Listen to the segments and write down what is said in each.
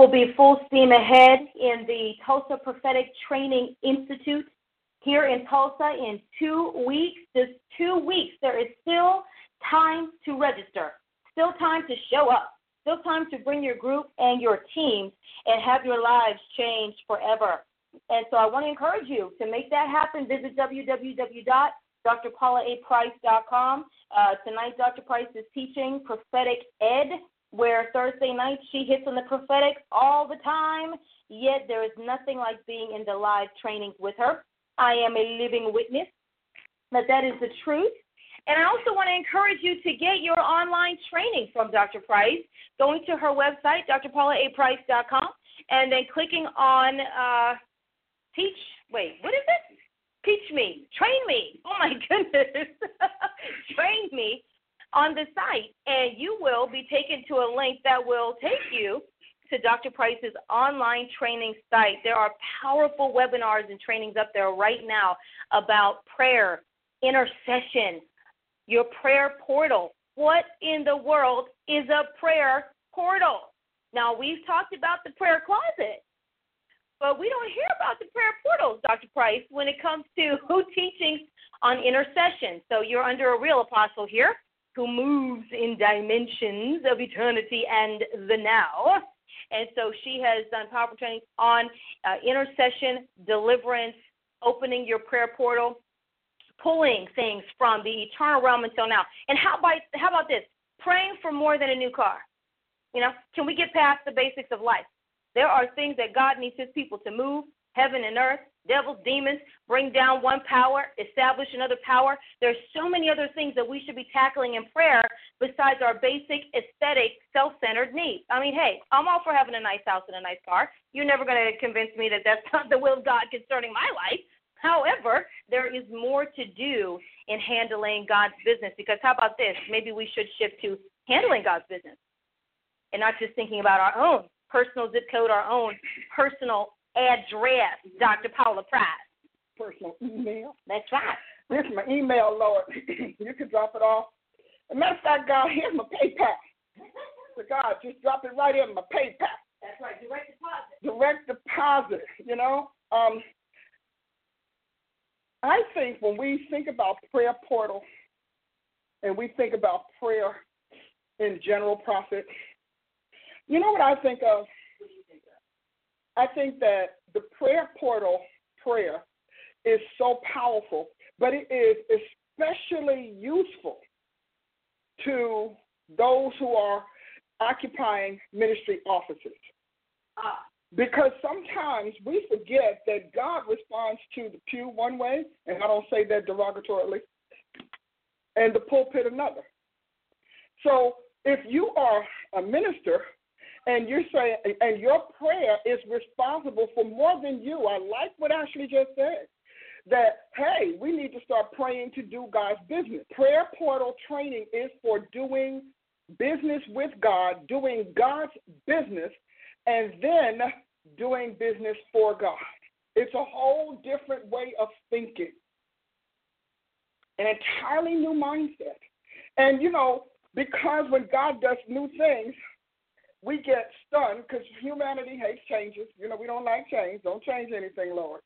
Will be full steam ahead in the Tulsa Prophetic Training Institute here in Tulsa in two weeks. Just two weeks. There is still time to register, still time to show up, still time to bring your group and your team and have your lives changed forever. And so I want to encourage you to make that happen. Visit www.drpaulaaprice.com. Uh, tonight, Dr. Price is teaching prophetic ed where Thursday night she hits on the prophetic all the time, yet there is nothing like being in the live trainings with her. I am a living witness that that is the truth. And I also want to encourage you to get your online training from Dr. Price, going to her website, drpaulaaprice.com, and then clicking on uh, Teach. Wait, what is it? Teach me, train me. Oh my goodness, train me on the site, and you will be taken to a link that will take you to Dr. Price's online training site. There are powerful webinars and trainings up there right now about prayer, intercession, your prayer portal. What in the world is a prayer portal? Now, we've talked about the prayer closet, but we don't hear about the prayer portals, Dr. Price, when it comes to who teachings on intercession. So you're under a real apostle here who moves in dimensions of eternity and the now. And so she has done powerful training on uh, intercession, deliverance, opening your prayer portal, pulling things from the eternal realm until now. And how about how about this? Praying for more than a new car. You know, can we get past the basics of life? There are things that God needs His people to move, heaven and earth, devils, demons, bring down one power, establish another power. There's so many other things that we should be tackling in prayer besides our basic aesthetic, self-centered needs. I mean, hey, I'm all for having a nice house and a nice car. You're never going to convince me that that's not the will of God concerning my life. However, there is more to do in handling God's business because how about this? Maybe we should shift to handling God's business and not just thinking about our own personal zip code, our own personal address, Dr. Paula Price. Personal email. That's right. This is my email, Lord. you can drop it off. As a matter of fact, God, here's my PayPal. So God, just drop it right in my PayPal. That's right, direct deposit. Direct deposit, you know. Um, I think when we think about prayer portal and we think about prayer in general, prophet, you know what I think of? I think that the prayer portal prayer is so powerful, but it is especially useful to those who are occupying ministry offices. Because sometimes we forget that God responds to the pew one way, and I don't say that derogatorily, and the pulpit another. So if you are a minister and you're saying, and your prayer is responsible for more than you. I like what Ashley just said. That, hey, we need to start praying to do God's business. Prayer portal training is for doing business with God, doing God's business, and then doing business for God. It's a whole different way of thinking, an entirely new mindset. And, you know, because when God does new things, we get stunned because humanity hates changes. You know, we don't like change. Don't change anything, Lord.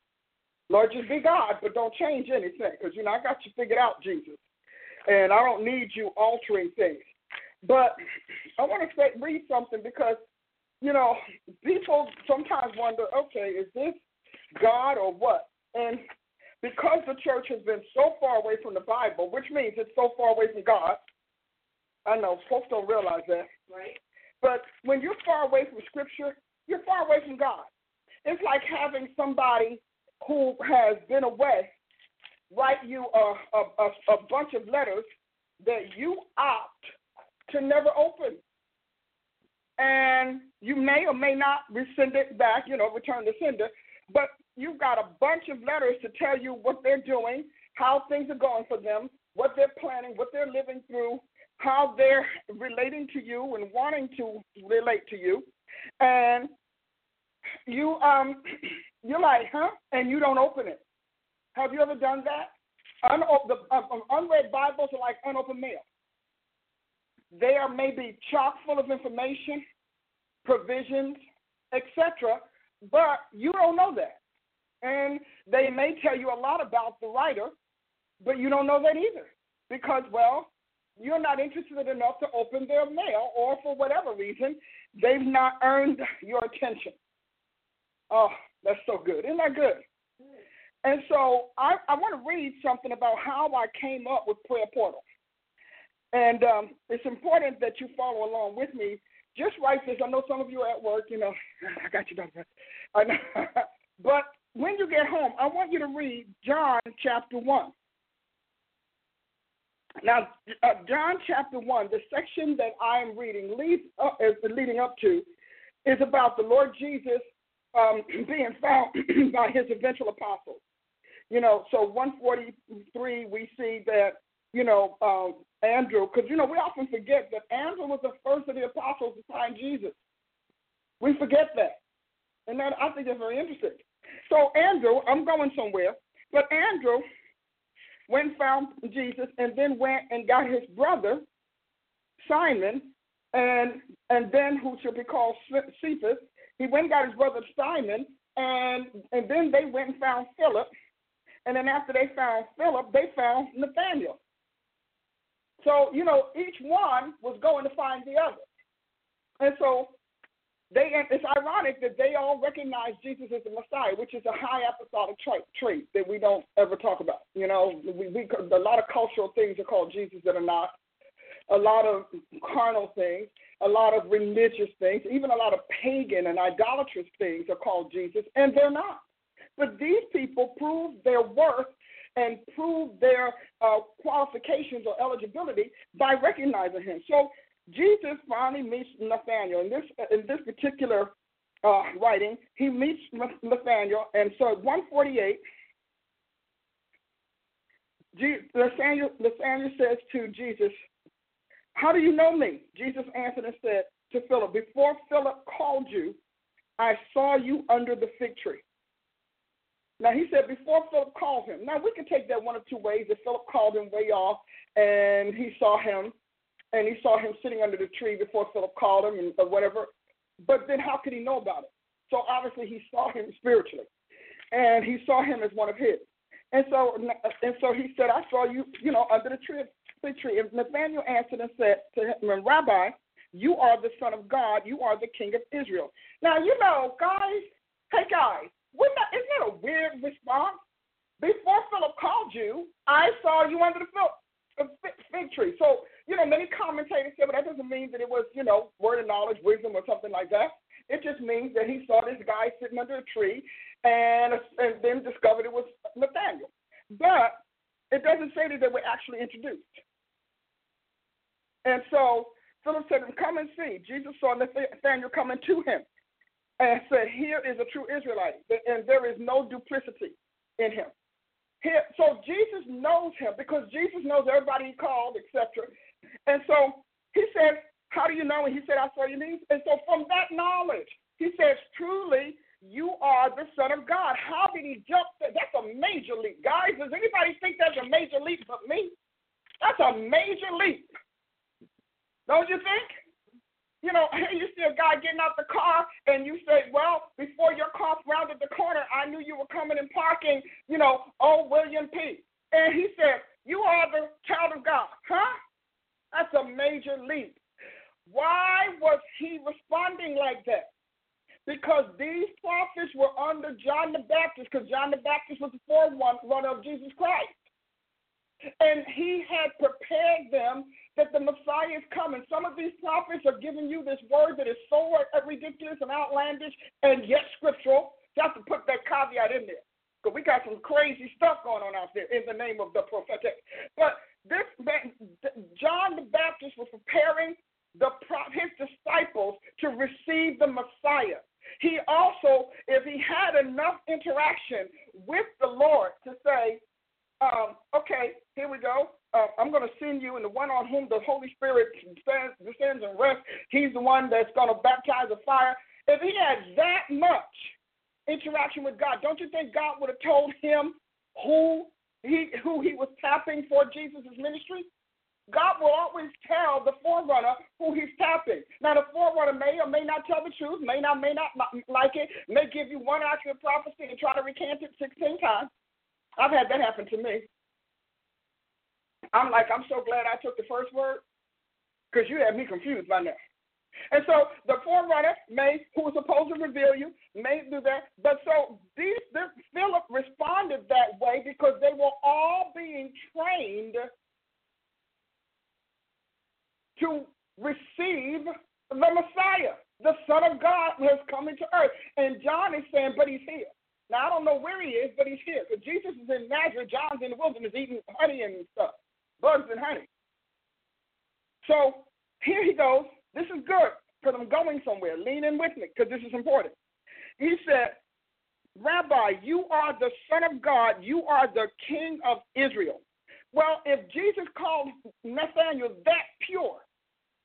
Lord, just be God, but don't change anything because, you know, I got you figured out, Jesus. And I don't need you altering things. But I want to say, read something because, you know, people sometimes wonder, okay, is this God or what? And because the church has been so far away from the Bible, which means it's so far away from God, I know folks don't realize that. Right. But when you're far away from Scripture, you're far away from God. It's like having somebody who has been away write you a, a, a, a bunch of letters that you opt to never open. And you may or may not resend it back, you know, return the sender, but you've got a bunch of letters to tell you what they're doing, how things are going for them, what they're planning, what they're living through, how they're relating to you and wanting to relate to you. And you um you're like, huh? And you don't open it. Have you ever done that? Un- the, uh, unread Bibles are like unopened mail. They are maybe chock full of information, provisions, etc., but you don't know that. And they may tell you a lot about the writer, but you don't know that either. Because, well, you're not interested enough to open their mail, or for whatever reason, they've not earned your attention. Oh, that's so good. Isn't that good? And so I, I want to read something about how I came up with Prayer Portal. And um, it's important that you follow along with me. Just write this. I know some of you are at work, you know. I got you, Doctor. but when you get home, I want you to read John chapter 1. Now, uh, John chapter 1, the section that I am reading, leads up, leading up to, is about the Lord Jesus um, being found by his eventual apostles. You know, so 143, we see that, you know, um, Andrew, because, you know, we often forget that Andrew was the first of the apostles to find Jesus. We forget that. And that, I think that's very interesting. So, Andrew, I'm going somewhere, but Andrew went and found Jesus and then went and got his brother, Simon, and and then who should be called Cephas. He went and got his brother Simon, and and then they went and found Philip, and then after they found Philip, they found Nathaniel. So, you know, each one was going to find the other. And so they it's ironic that they all recognize Jesus as the Messiah, which is a high apostolic trait, trait that we don't ever talk about. You know, we, we a lot of cultural things are called Jesus that are not. A lot of carnal things, a lot of religious things, even a lot of pagan and idolatrous things are called Jesus, and they're not. But these people prove their worth and prove their uh, qualifications or eligibility by recognizing him. So Jesus finally meets Nathaniel. In this in this particular uh, writing, he meets Nathaniel, and so 148. Nathaniel, Nathaniel says to Jesus, How do you know me? Jesus answered and said to Philip, Before Philip called you, I saw you under the fig tree. Now he said before Philip called him. Now we can take that one of two ways. If Philip called him way off and he saw him and he saw him sitting under the tree before Philip called him and or whatever. But then how could he know about it? So obviously he saw him spiritually. And he saw him as one of his. And so and so he said, I saw you, you know, under the tree fig tree. And Nathaniel answered and said to him, Rabbi, you are the Son of God, you are the King of Israel. Now you know, guys, hey guys, that, isn't that a weird response? Before Philip called you, I saw you under the fig tree. So, you know, many commentators say, well, that doesn't mean that it was, you know, word of knowledge, wisdom, or something like that. It just means that he saw this guy sitting under a tree and, and then discovered it was Nathaniel. But it doesn't say that they were actually introduced. And so Philip said, Come and see. Jesus saw Nathaniel coming to him and said, Here is a true Israelite, and there is no duplicity in him. So Jesus knows him because Jesus knows everybody he called, etc. And so he said, How do you know? And he said, I saw your knees. And so from that knowledge, he says, Truly, you are the Son of God. How did he jump? There? That's a major leap. Guys, does anybody think that's a major leap but me? That's a major leap. Don't you think? You know, you see a guy getting out the car and you say, well, before your car rounded the corner, I knew you were coming and parking, you know, oh, William P. And he said, you are the child of God. Huh? That's a major leap. Why was he responding like that? Because these prophets were under John the Baptist, because John the Baptist was the forerunner of Jesus Christ. And he had prepared them that the Messiah is coming. Some of these prophets are giving you this word that is so ridiculous and outlandish and yet scriptural. You have to put that caveat in there. Because we got some crazy stuff going on out there in the name of the prophetic. But this man, John the Baptist was preparing the his disciples to receive the Messiah. He also, if he had enough interaction with the Lord to say, um, okay, here we go. Uh, I'm going to send you, and the one on whom the Holy Spirit descends, descends and rests, he's the one that's going to baptize the fire. If he had that much interaction with God, don't you think God would have told him who he who he was tapping for Jesus' ministry? God will always tell the forerunner who he's tapping. Now, the forerunner may or may not tell the truth, may not, may not like it, may give you one accurate prophecy and try to recant it 16 times. I've had that happen to me. I'm like, I'm so glad I took the first word because you had me confused by now. And so the forerunner may, who was supposed to reveal you, may do that. But so these, this, Philip responded that way because they were all being trained to receive the Messiah. The Son of God has come into earth. And John is saying, but he's here. Now, I don't know where he is, but he's here. Because Jesus is in Nazareth, John's in the wilderness eating honey and stuff, bugs and honey. So here he goes. This is good because I'm going somewhere. Lean in with me because this is important. He said, Rabbi, you are the Son of God. You are the King of Israel. Well, if Jesus called Nathaniel that pure,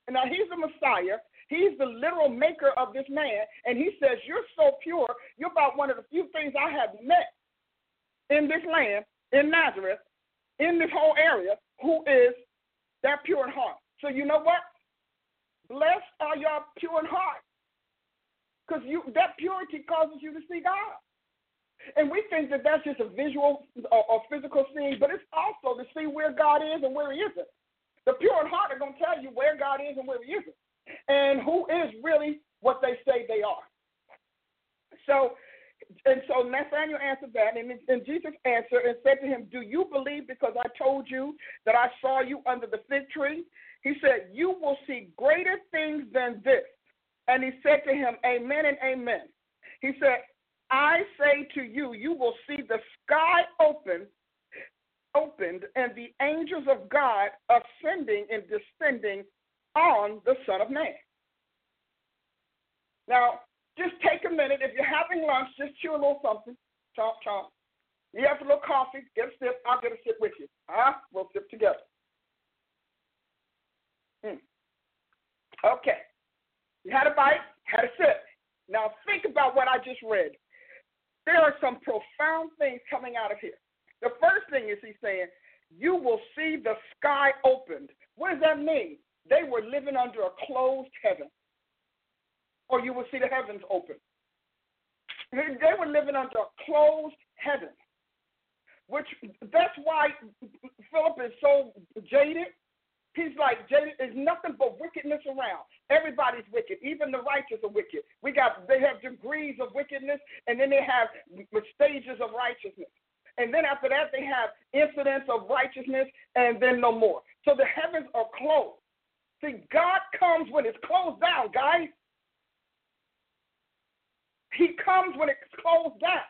and now he's the Messiah, he's the literal maker of this man, and he says, You're so pure, you're about one of the few things I have met in this land, in Nazareth, in this whole area, who is that pure in heart. So you know what? Blessed are y'all pure in heart. Because you that purity causes you to see God. And we think that that's just a visual or, or physical seeing, but it's also to see where God is and where He isn't. The pure in heart are going to tell you where God is and where He isn't, and who is really what they say they are. So, and so Nathaniel answered that, and, and Jesus answered and said to him, "Do you believe because I told you that I saw you under the fig tree?" He said, "You will see greater things than this." And he said to him, "Amen and amen." He said, I say to you, you will see the sky open, opened, and the angels of God ascending and descending on the Son of Man. Now, just take a minute. If you're having lunch, just chew a little something. Chomp, chomp. You have a little coffee, get a sip. I'll get a sip with you. Huh? We'll sip together. Hmm. Okay. You had a bite, had a sip. Now think about what I just read there are some profound things coming out of here. The first thing is he's saying, you will see the sky opened. What does that mean? They were living under a closed heaven. Or you will see the heavens open. They were living under a closed heaven. Which that's why Philip is so jaded He's like, jaded. there's nothing but wickedness around. Everybody's wicked. Even the righteous are wicked. We got they have degrees of wickedness, and then they have stages of righteousness. And then after that, they have incidents of righteousness, and then no more. So the heavens are closed. See, God comes when it's closed down, guys. He comes when it's closed down.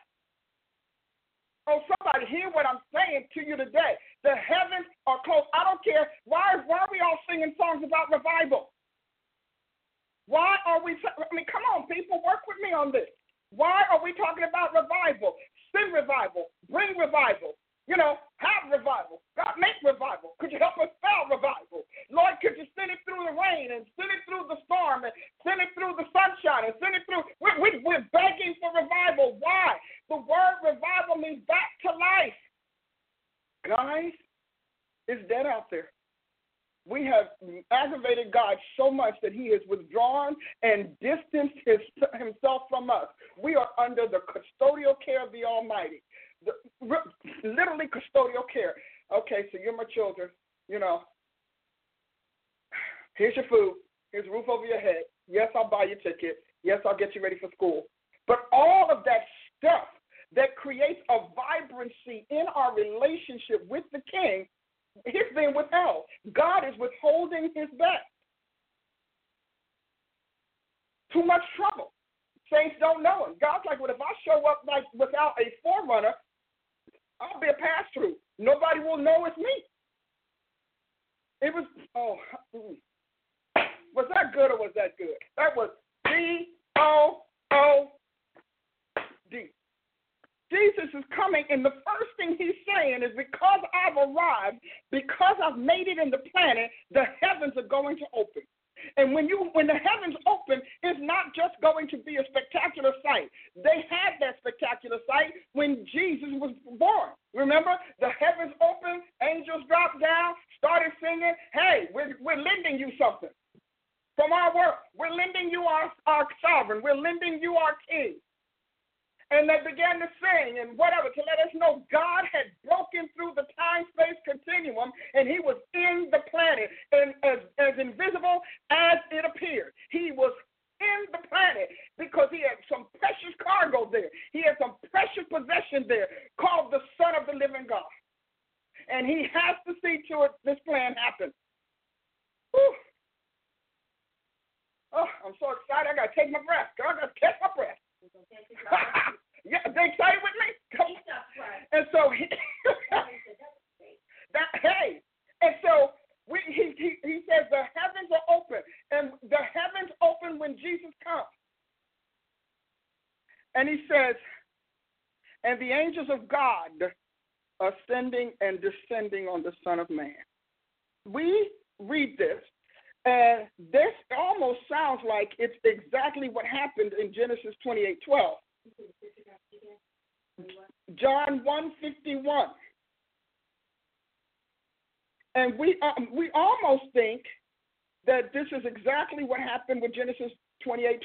Oh, somebody hear what I'm saying to you today. The heavens are closed. I don't care. Why, why are we all singing songs about revival? Why are we, I mean, come on, people, work with me on this. Why are we talking about revival? Send revival, bring revival, you know, have revival. God, make revival. Could you help us spell revival? Lord, could you send it through the rain and send it through the storm and send it through the sunshine and send it through? We're, we're begging for revival. Why? The word revival means back to life. Guys, it's dead out there. We have aggravated God so much that He has withdrawn and distanced his, Himself from us. We are under the custodial care of the Almighty literally custodial care. Okay, so you're my children. You know, here's your food. Here's a roof over your head. Yes, I'll buy your ticket. Yes, I'll get you ready for school. But all of that stuff that creates a vibrancy in our relationship with the King is being withheld. God is withholding his best. Too much trouble. Saints don't know him. God's like, well, if I show up like without a forerunner, I'll be a pass through. Nobody will know it's me. It was oh, mm. was that good or was that good? That was D O O D. Jesus is coming, and the first thing he's saying is because I've arrived, because I've made it in the planet, the heavens are going to open. And when you when the heavens open, it's not just going to be a spectacular sight. They had that spectacular sight when Jesus was born. Remember, the heavens opened, angels dropped down, started singing, "Hey, we're we're lending you something from our work. We're lending you our our sovereign. We're lending you our king." And they began to sing and whatever to let us know God had broken through the time space continuum and he was in the planet and as, as invisible as it appeared. He was in the planet because he had some precious cargo there. He had some precious possession there called the Son of the Living God. And he has to see to it this plan happen. Whew. Oh, I'm so excited. I got to take my breath. I got to catch my breath. yeah, they excited with me? Come And so he, that hey, and so we, he, he he says the heavens are open, and the heavens open when Jesus comes. And he says, and the angels of God ascending and descending on the Son of Man. We read this, and this almost sounds like it's exactly what happened in Genesis 28 12. John 151. And we um, we almost think that this is exactly what happened with Genesis 28:12.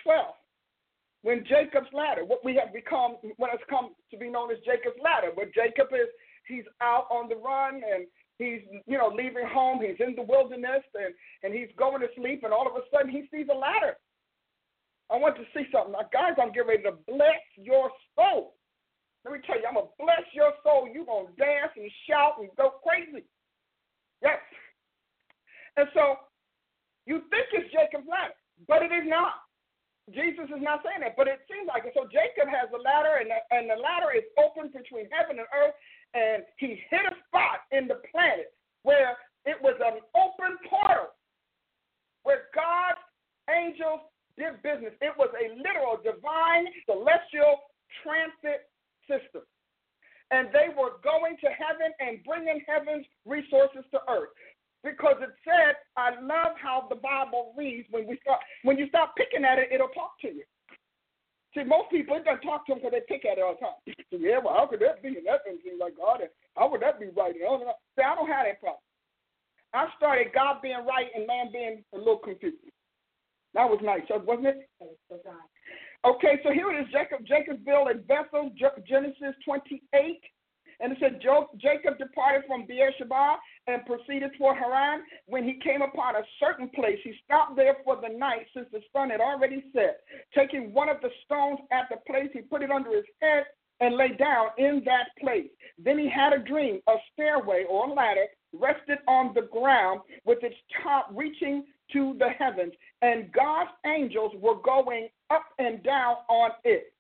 When Jacob's ladder, what we have become what has come to be known as Jacob's ladder, where Jacob is he's out on the run and he's you know leaving home, he's in the wilderness and and he's going to sleep and all of a sudden he sees a ladder I want to see something. Now, guys, I'm getting ready to bless your soul. Let me tell you, I'm going to bless your soul. You're going to dance and shout and go crazy. Yes. And so you think it's Jacob's ladder, but it is not. Jesus is not saying that, but it seems like it. So Jacob has a ladder, and the, and the ladder is open between heaven and earth, and he hit a spot in the planet where it was an open portal where God's angels did business. It was a literal divine celestial transit system. And they were going to heaven and bringing heaven's resources to earth. Because it said, I love how the Bible reads. When we start, when you start picking at it, it'll talk to you. See, most people it doesn't talk to them because they pick at it all the time. So, yeah, well, how could that be? And that doesn't seem like God. And how would that be right? And all that. See, I don't have that problem. I started God being right and man being a little confused. That was nice, wasn't it? Okay, so here it is Jacob, Jacob's bill at Bethel, Genesis 28. And it said Jacob departed from Beersheba and proceeded toward Haran. When he came upon a certain place, he stopped there for the night since the sun had already set. Taking one of the stones at the place, he put it under his head and lay down in that place. Then he had a dream. A stairway or a ladder rested on the ground with its top reaching to the heavens, and God's angels were going up and down on it.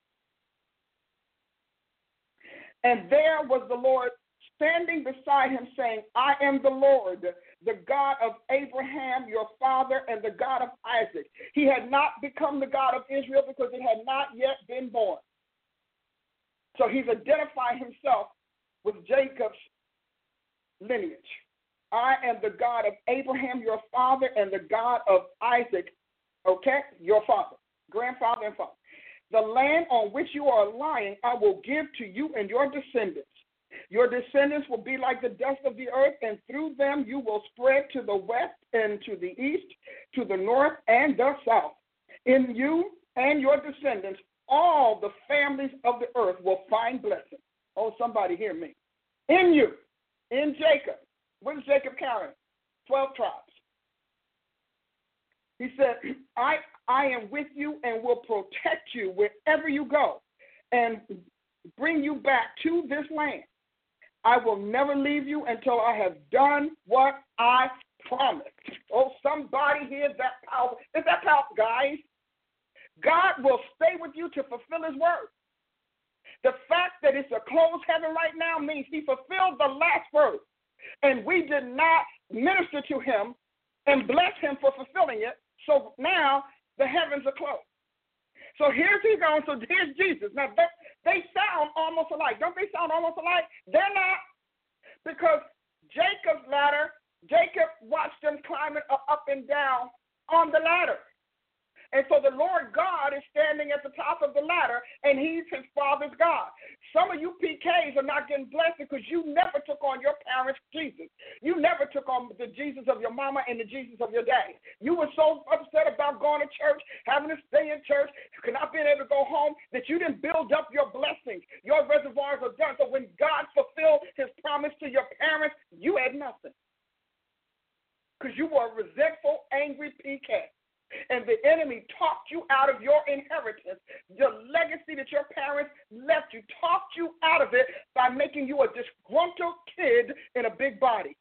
And there was the Lord standing beside him, saying, I am the Lord, the God of Abraham, your father, and the God of Isaac. He had not become the God of Israel because it had not yet been born. So he's identifying himself with Jacob's lineage. I am the God of Abraham, your father, and the God of Isaac, okay, your father, grandfather, and father. The land on which you are lying, I will give to you and your descendants. Your descendants will be like the dust of the earth, and through them you will spread to the west and to the east, to the north and the south. In you and your descendants, all the families of the earth will find blessing. Oh, somebody hear me. In you, in Jacob, what is Jacob carrying? Twelve tribes. He said, I, I am with you and will protect you wherever you go and bring you back to this land. I will never leave you until I have done what I promised. Oh, somebody hears that power. Is that power, guys? God will stay with you to fulfill his word. The fact that it's a closed heaven right now means he fulfilled the last word. And we did not minister to him and bless him for fulfilling it. So now the heavens are closed. So here's he going. So here's Jesus. Now they, they sound almost alike. Don't they sound almost alike? They're not. Because Jacob's ladder, Jacob watched them climbing up and down on the ladder. And so the Lord God is standing at the top of the ladder, and He's His Father's God. Some of you PKs are not getting blessed because you never took on your parents' Jesus. You never took on the Jesus of your mama and the Jesus of your daddy. You were so upset about going to church, having to stay in church, not being able to go home, that you didn't build up your blessings. Your reservoirs are done. So when God fulfilled His promise to your parents, you had nothing because you were a resentful, angry PK and the enemy talked you out of your inheritance, the legacy that your parents left you, talked you out of it by making you a disgruntled kid in a big body.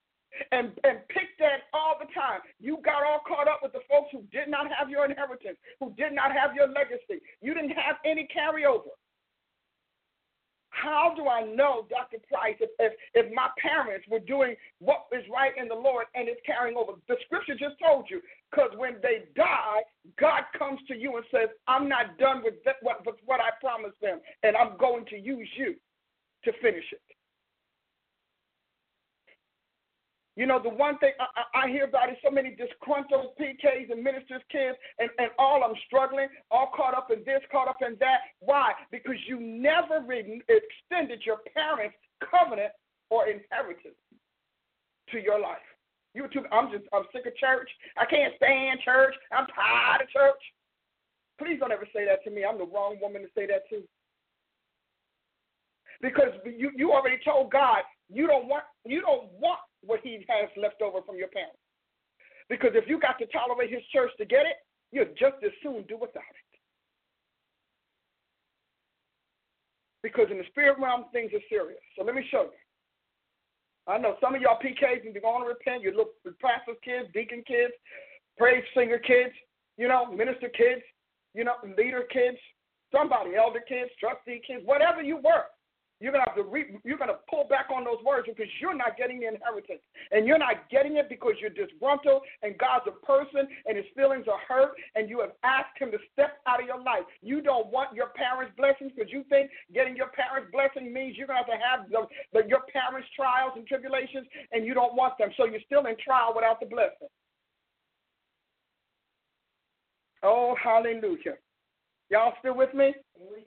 And, and picked that all the time. You got all caught up with the folks who did not have your inheritance, who did not have your legacy. You didn't have any carryover. How do I know, Dr. Price, if, if, if my parents were doing what is right in the Lord and it's carrying over? The scripture just told you, because when they die, God comes to you and says, I'm not done with, that, what, with what I promised them, and I'm going to use you to finish it. You know, the one thing I, I, hear about is so many disgruntled PKs and ministers' kids, and, and all I'm struggling, all caught up in this, caught up in that. Why? Because you never extended your parents' covenant or inheritance to your life. You too, I'm just, I'm sick of church. I can't stand church. I'm tired of church. Please don't ever say that to me. I'm the wrong woman to say that to. Because you, you already told God you don't want you don't want what he has left over from your parents. Because if you got to tolerate his church to get it, you'd just as soon do without it. Because in the spirit realm, things are serious. So let me show you. I know some of y'all PKs and you're going to repent. You look for pastor's kids, deacon kids, praise singer kids, you know, minister kids, you know, leader kids, somebody, elder kids, trustee kids, whatever you were. You're gonna have to re- you're gonna pull back on those words because you're not getting the inheritance, and you're not getting it because you're disgruntled, and God's a person, and His feelings are hurt, and you have asked Him to step out of your life. You don't want your parents' blessings because you think getting your parents' blessing means you're gonna have to have the, the, your parents' trials and tribulations, and you don't want them, so you're still in trial without the blessing. Oh, hallelujah. Y'all still with me?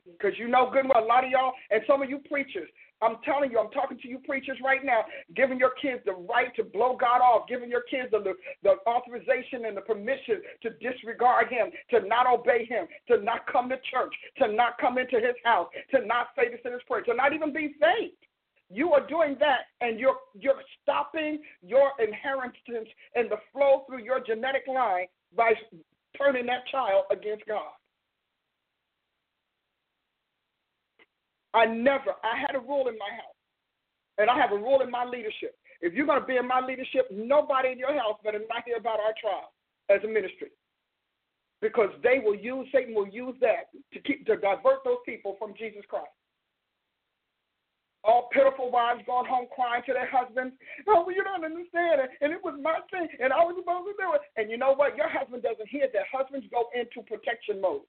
Because you know good and well, a lot of y'all, and some of you preachers, I'm telling you, I'm talking to you preachers right now, giving your kids the right to blow God off, giving your kids the, the authorization and the permission to disregard Him, to not obey Him, to not come to church, to not come into His house, to not say this in His prayer, to not even be saved. You are doing that, and you're you're stopping your inheritance and the flow through your genetic line by turning that child against God. I never, I had a rule in my house, and I have a rule in my leadership. If you're going to be in my leadership, nobody in your house better not hear about our trial as a ministry. Because they will use, Satan will use that to keep to divert those people from Jesus Christ. All pitiful wives going home crying to their husbands. Oh, well, you don't understand it. And it was my thing, and I was supposed to do it. And you know what? Your husband doesn't hear that. Husbands go into protection mode.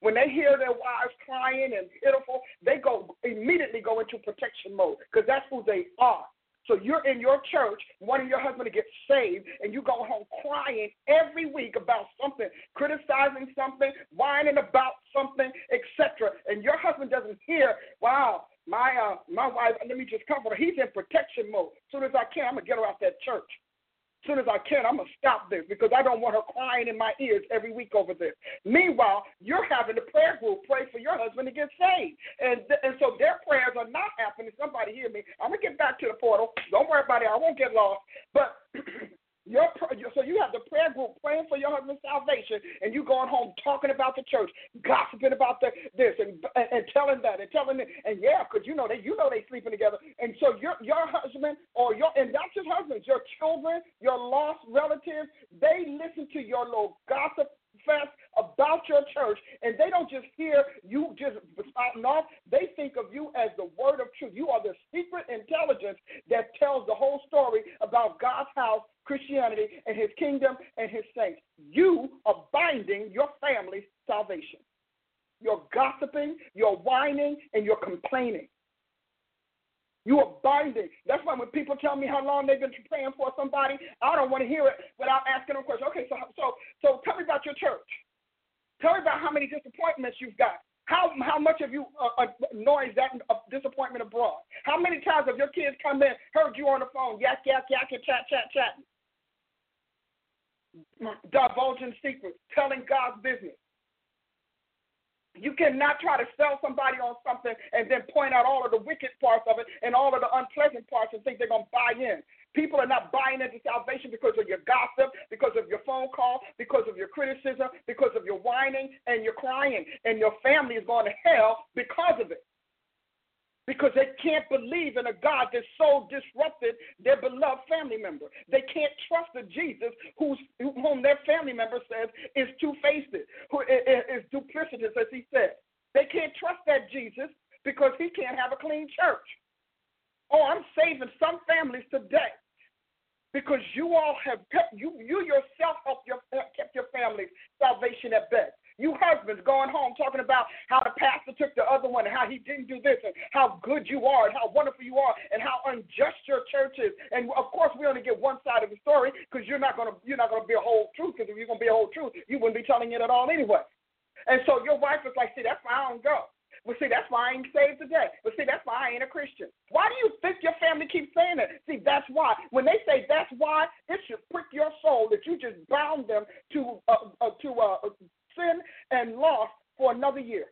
When they hear their wives crying and pitiful, they go immediately go into protection mode because that's who they are. So you're in your church wanting your husband to get saved, and you go home crying every week about something, criticizing something, whining about something, etc. And your husband doesn't hear, wow, my uh, my wife, let me just comfort her. He's in protection mode. As soon as I can, I'm gonna get her out that church soon as I can, I'm going to stop this because I don't want her crying in my ears every week over this. Meanwhile, you're having a prayer group pray for your husband to get saved. And, and so their prayers are not happening. Somebody hear me. I'm going to get back to the portal. Don't worry about it. I won't get lost. But Your, so you have the prayer group praying for your husband's salvation, and you going home talking about the church, gossiping about the, this, and and, telling that and telling it, and yeah, because you know they you know they sleeping together, and so your your husband or your and not just husbands, your children, your lost relatives, they listen to your little gossip about your church, and they don't just hear you just spouting off. They think of you as the word of truth. You are the secret intelligence that tells the whole story about God's house, Christianity, and His kingdom and His saints. You are binding your family's salvation. You're gossiping, you're whining, and you're complaining. You are binding. That's why when people tell me how long they've been praying for somebody, I don't want to hear it without asking them questions. Okay, so so so tell me about your church. Tell me about how many disappointments you've got. How how much have you uh, annoyed that uh, disappointment abroad? How many times have your kids come in, heard you on the phone, yak yak yak, and chat chat chat, divulging secrets, telling God's business? You cannot try to sell somebody on something and then point out all of the wicked parts of it and all of the unpleasant parts and think they're going to buy in. People are not buying into salvation because of your gossip, because of your phone call, because of your criticism, because of your whining and your crying. And your family is going to hell because of it because they can't believe in a God that so disrupted their beloved family member. They can't trust a Jesus who's, whom their family member says is two faced, who is duplicitous, as he said. They can't trust that Jesus because he can't have a clean church. Oh, I'm saving some families today because you all have kept you you yourself helped your kept your family's salvation at best. You husbands going home talking about how the pastor took the other one and how he didn't do this and how good you are and how wonderful you are and how unjust your church is. And of course, we only get one side of the story because you're not gonna you're not gonna be a whole truth. Because if you're gonna be a whole truth, you wouldn't be telling it at all anyway. And so your wife is like, see, that's why I don't go. Well, see, that's why I ain't saved today. But see, that's why I ain't a Christian. Why do you think your family keeps saying that? See, that's why. When they say that's why, it should prick your soul that you just bound them to uh, uh, to uh, sin and loss for another year.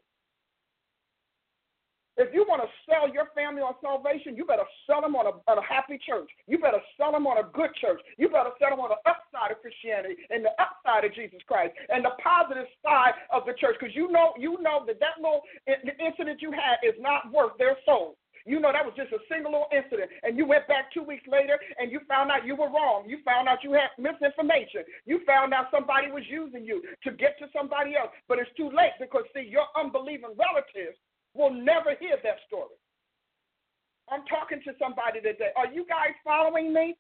If you want to sell your family on salvation, you better sell them on a, on a happy church. You better sell them on a good church. You better sell them on the upside of Christianity and the upside of Jesus Christ and the positive side of the church. Because you know, you know that that little incident you had is not worth their soul. You know that was just a single little incident, and you went back two weeks later and you found out you were wrong. You found out you had misinformation. You found out somebody was using you to get to somebody else. But it's too late because, see, your unbelieving relatives will never hear that story. I'm talking to somebody today. Are you guys following me?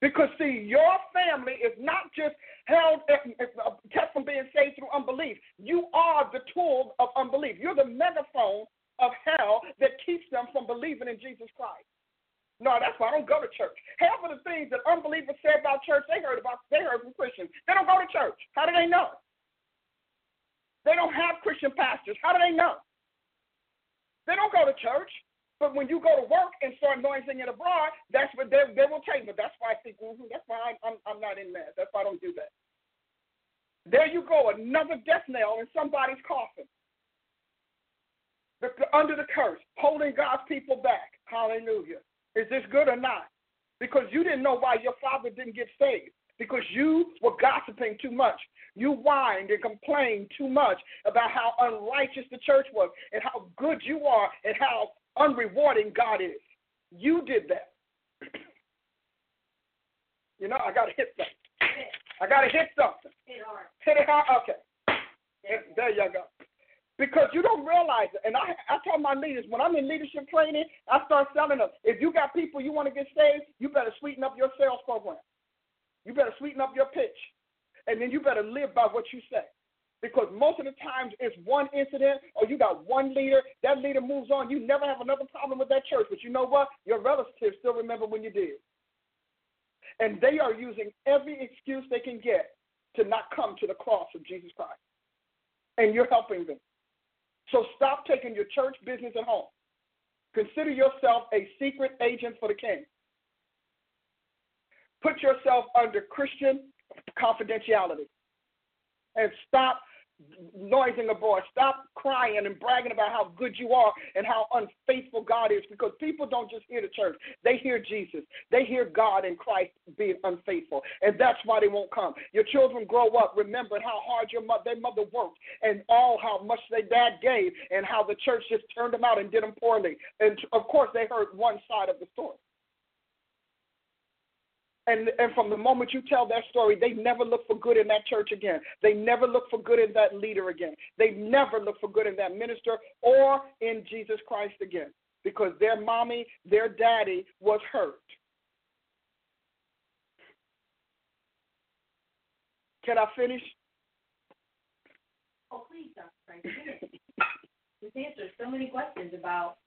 Because, see, your family is not just held, eh, eh, kept from being saved through unbelief. You are the tool of unbelief. You're the megaphone of hell that keeps them from believing in Jesus Christ. No, that's why I don't go to church. Half of the things that unbelievers say about church, they heard about they heard from Christians. They don't go to church. How do they know? They don't have Christian pastors. How do they know? They don't go to church. But when you go to work and start noising it abroad, that's what they, they will you. But that's why I think, mm-hmm, that's why I'm, I'm not in that. That's why I don't do that. There you go, another death nail in somebody's coffin under the curse, holding God's people back. Hallelujah. Is this good or not? Because you didn't know why your father didn't get saved. Because you were gossiping too much. You whined and complained too much about how unrighteous the church was and how good you are and how unrewarding God is. You did that. you know, I got to hit something. I got to hit something. Hit it hard. Hit it hard? Okay. There you go because you don't realize it. And I, I tell my leaders when I'm in leadership training, I start telling them if you got people you want to get saved, you better sweeten up your sales program. You better sweeten up your pitch, and then you better live by what you say. Because most of the times it's one incident or you got one leader, that leader moves on. You never have another problem with that church. But you know what? Your relatives still remember when you did. And they are using every excuse they can get to not come to the cross of Jesus Christ. And you're helping them. So stop taking your church business at home. Consider yourself a secret agent for the king. Put yourself under Christian confidentiality and stop noising abroad. Stop crying and bragging about how good you are and how unfaithful God is because people don't just hear the church. They hear Jesus. They hear God and Christ being unfaithful. And that's why they won't come. Your children grow up remembering how hard your mother, their mother worked and all how much their dad gave and how the church just turned them out and did them poorly. And of course, they heard one side of the story. And, and from the moment you tell that story, they never look for good in that church again. They never look for good in that leader again. They never look for good in that minister or in Jesus Christ again because their mommy, their daddy was hurt. Can I finish? Oh, please, Dr. Frank. this answers so many questions about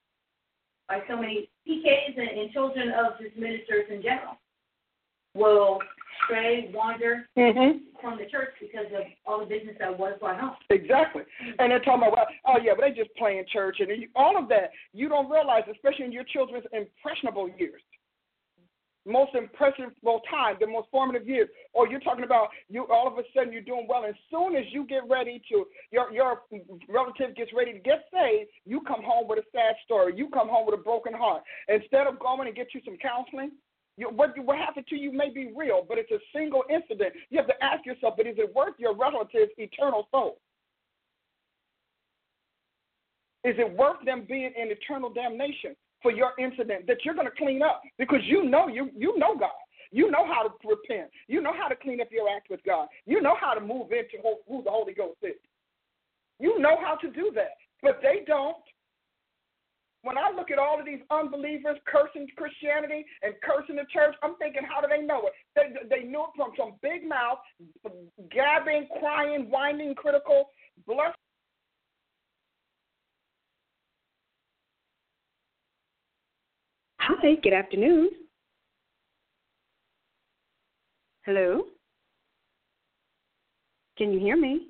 by so many PKs and, and children of just ministers in general will stray, wander mm-hmm. from the church because of all the business that was going on. Exactly. And they're talking about, well, oh, yeah, but they just playing church. And all of that, you don't realize, especially in your children's impressionable years, most impressionable time, the most formative years, or you're talking about you all of a sudden you're doing well, and as soon as you get ready to your your relative gets ready to get saved, you come home with a sad story. You come home with a broken heart. Instead of going and get you some counseling, what, what happened to you may be real, but it's a single incident. You have to ask yourself, but is it worth your relative's eternal soul? Is it worth them being in eternal damnation for your incident that you're going to clean up? Because you know you you know God. You know how to repent. You know how to clean up your act with God. You know how to move into who the Holy Ghost is. You know how to do that, but they don't when I look at all of these unbelievers cursing Christianity and cursing the church, I'm thinking, how do they know it? They, they knew it from some big mouth, gabbing, crying, whining, critical, blush. Hi, good afternoon. Hello? Can you hear me?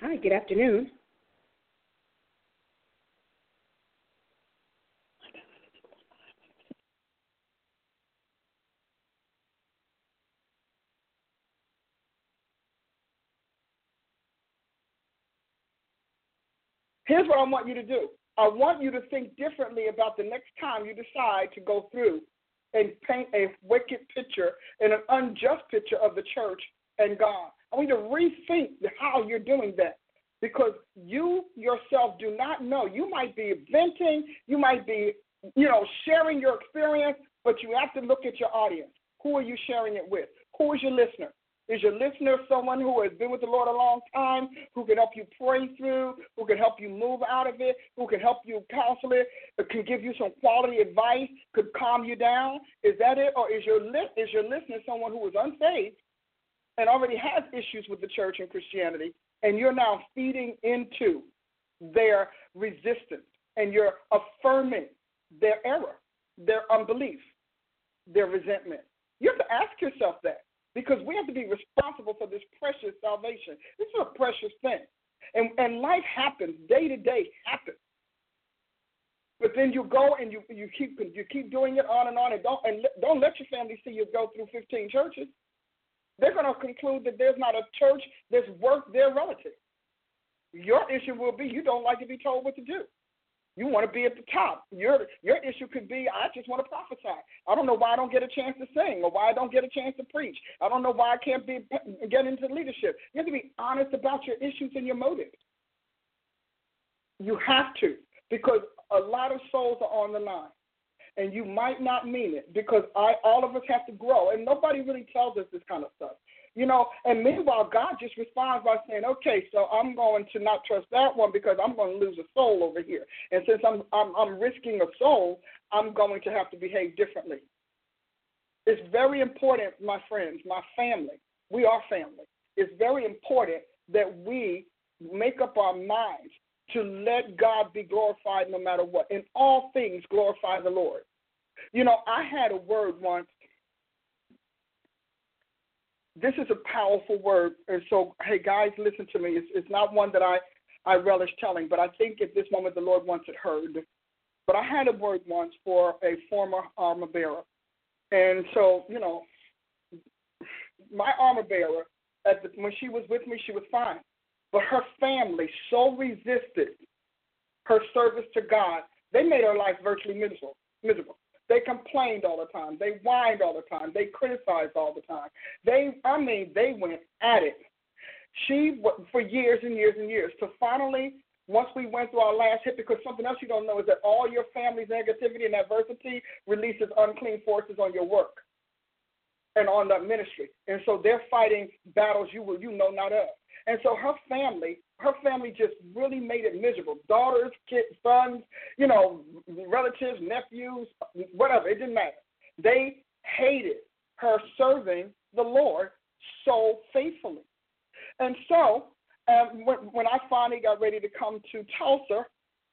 Hi, good afternoon. Here's what I want you to do. I want you to think differently about the next time you decide to go through and paint a wicked picture and an unjust picture of the church and God. I want you to rethink how you're doing that because you yourself do not know. You might be venting, you might be, you know, sharing your experience, but you have to look at your audience. Who are you sharing it with? Who is your listener? Is your listener someone who has been with the Lord a long time, who can help you pray through, who can help you move out of it, who can help you counsel it, uh, can give you some quality advice, could calm you down? Is that it? Or is your, is your listener someone who is unsaved and already has issues with the church and Christianity, and you're now feeding into their resistance and you're affirming their error, their unbelief, their resentment. You have to ask yourself that because we have to be responsible for this precious salvation. This is a precious thing. And, and life happens, day to day happens. But then you go and you, you keep you keep doing it on and on and don't and don't let your family see you go through 15 churches they're going to conclude that there's not a church that's worth their relative. Your issue will be you don't like to be told what to do. You want to be at the top. Your your issue could be I just want to prophesy. I don't know why I don't get a chance to sing or why I don't get a chance to preach. I don't know why I can't be get into leadership. You have to be honest about your issues and your motives. You have to because a lot of souls are on the line and you might not mean it because I all of us have to grow and nobody really tells us this kind of stuff. You know, and meanwhile God just responds by saying, Okay, so I'm going to not trust that one because I'm going to lose a soul over here. And since I'm I'm I'm risking a soul, I'm going to have to behave differently. It's very important, my friends, my family, we are family. It's very important that we make up our minds to let God be glorified no matter what. In all things, glorify the Lord. You know, I had a word once. This is a powerful word, and so hey, guys, listen to me. It's, it's not one that I I relish telling, but I think at this moment the Lord wants it heard. but I had a word once for a former armor bearer. And so, you know, my armor bearer, at the, when she was with me, she was fine. But her family so resisted her service to God, they made her life virtually miserable. miserable. They complained all the time. They whined all the time. They criticized all the time. They, I mean, they went at it. She, for years and years and years, to finally, once we went through our last hit, because something else you don't know is that all your family's negativity and adversity releases unclean forces on your work and on the ministry. And so they're fighting battles you will you know not of. And so her family, her family just really made it miserable. Daughters, kids, sons, you know, relatives, nephews, whatever, it didn't matter. They hated her serving the Lord so faithfully. And so um, when, when I finally got ready to come to Tulsa,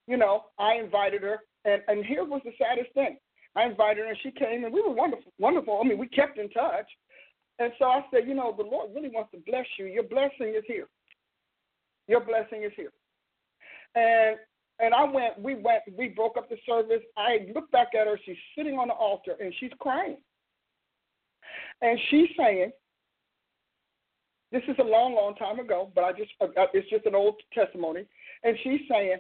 you know, I invited her. And, and here was the saddest thing. I invited her and she came and we were wonderful. Wonderful. I mean, we kept in touch. And so I said, you know, the Lord really wants to bless you. Your blessing is here. Your blessing is here. And and I went, we went, we broke up the service. I looked back at her. She's sitting on the altar and she's crying. And she's saying, this is a long, long time ago, but I just, uh, uh, it's just an old testimony. And she's saying,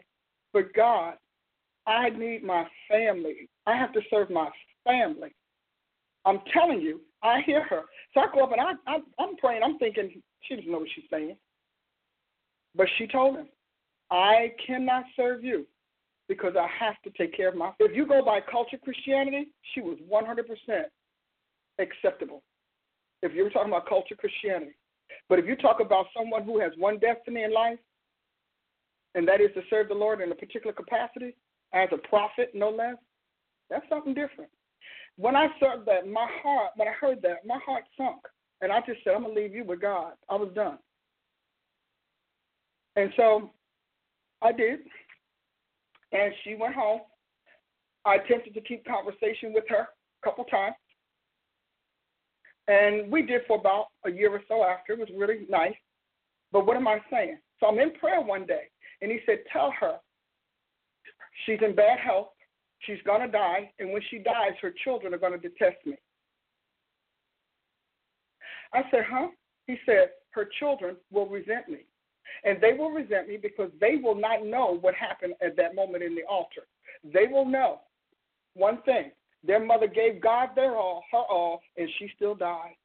but God, I need my family. I have to serve my family. I'm telling you, I hear her. So I go up and I, I I'm praying. I'm thinking she doesn't know what she's saying. But she told him, I cannot serve you because I have to take care of my. If you go by culture Christianity, she was 100% acceptable. If you're talking about culture Christianity, but if you talk about someone who has one destiny in life, and that is to serve the Lord in a particular capacity as a prophet, no less, that's something different. When I said that, my heart, when I heard that, my heart sunk. And I just said, I'm to leave you with God. I was done. And so I did. And she went home. I attempted to keep conversation with her a couple times. And we did for about a year or so after. It was really nice. But what am I saying? So I'm in prayer one day, and he said, Tell her she's in bad health. She's going to die. And when she dies, her children are going to detest me. I said, Huh? He said, Her children will resent me. And they will resent me because they will not know what happened at that moment in the altar. They will know one thing their mother gave God their all, her all, and she still died.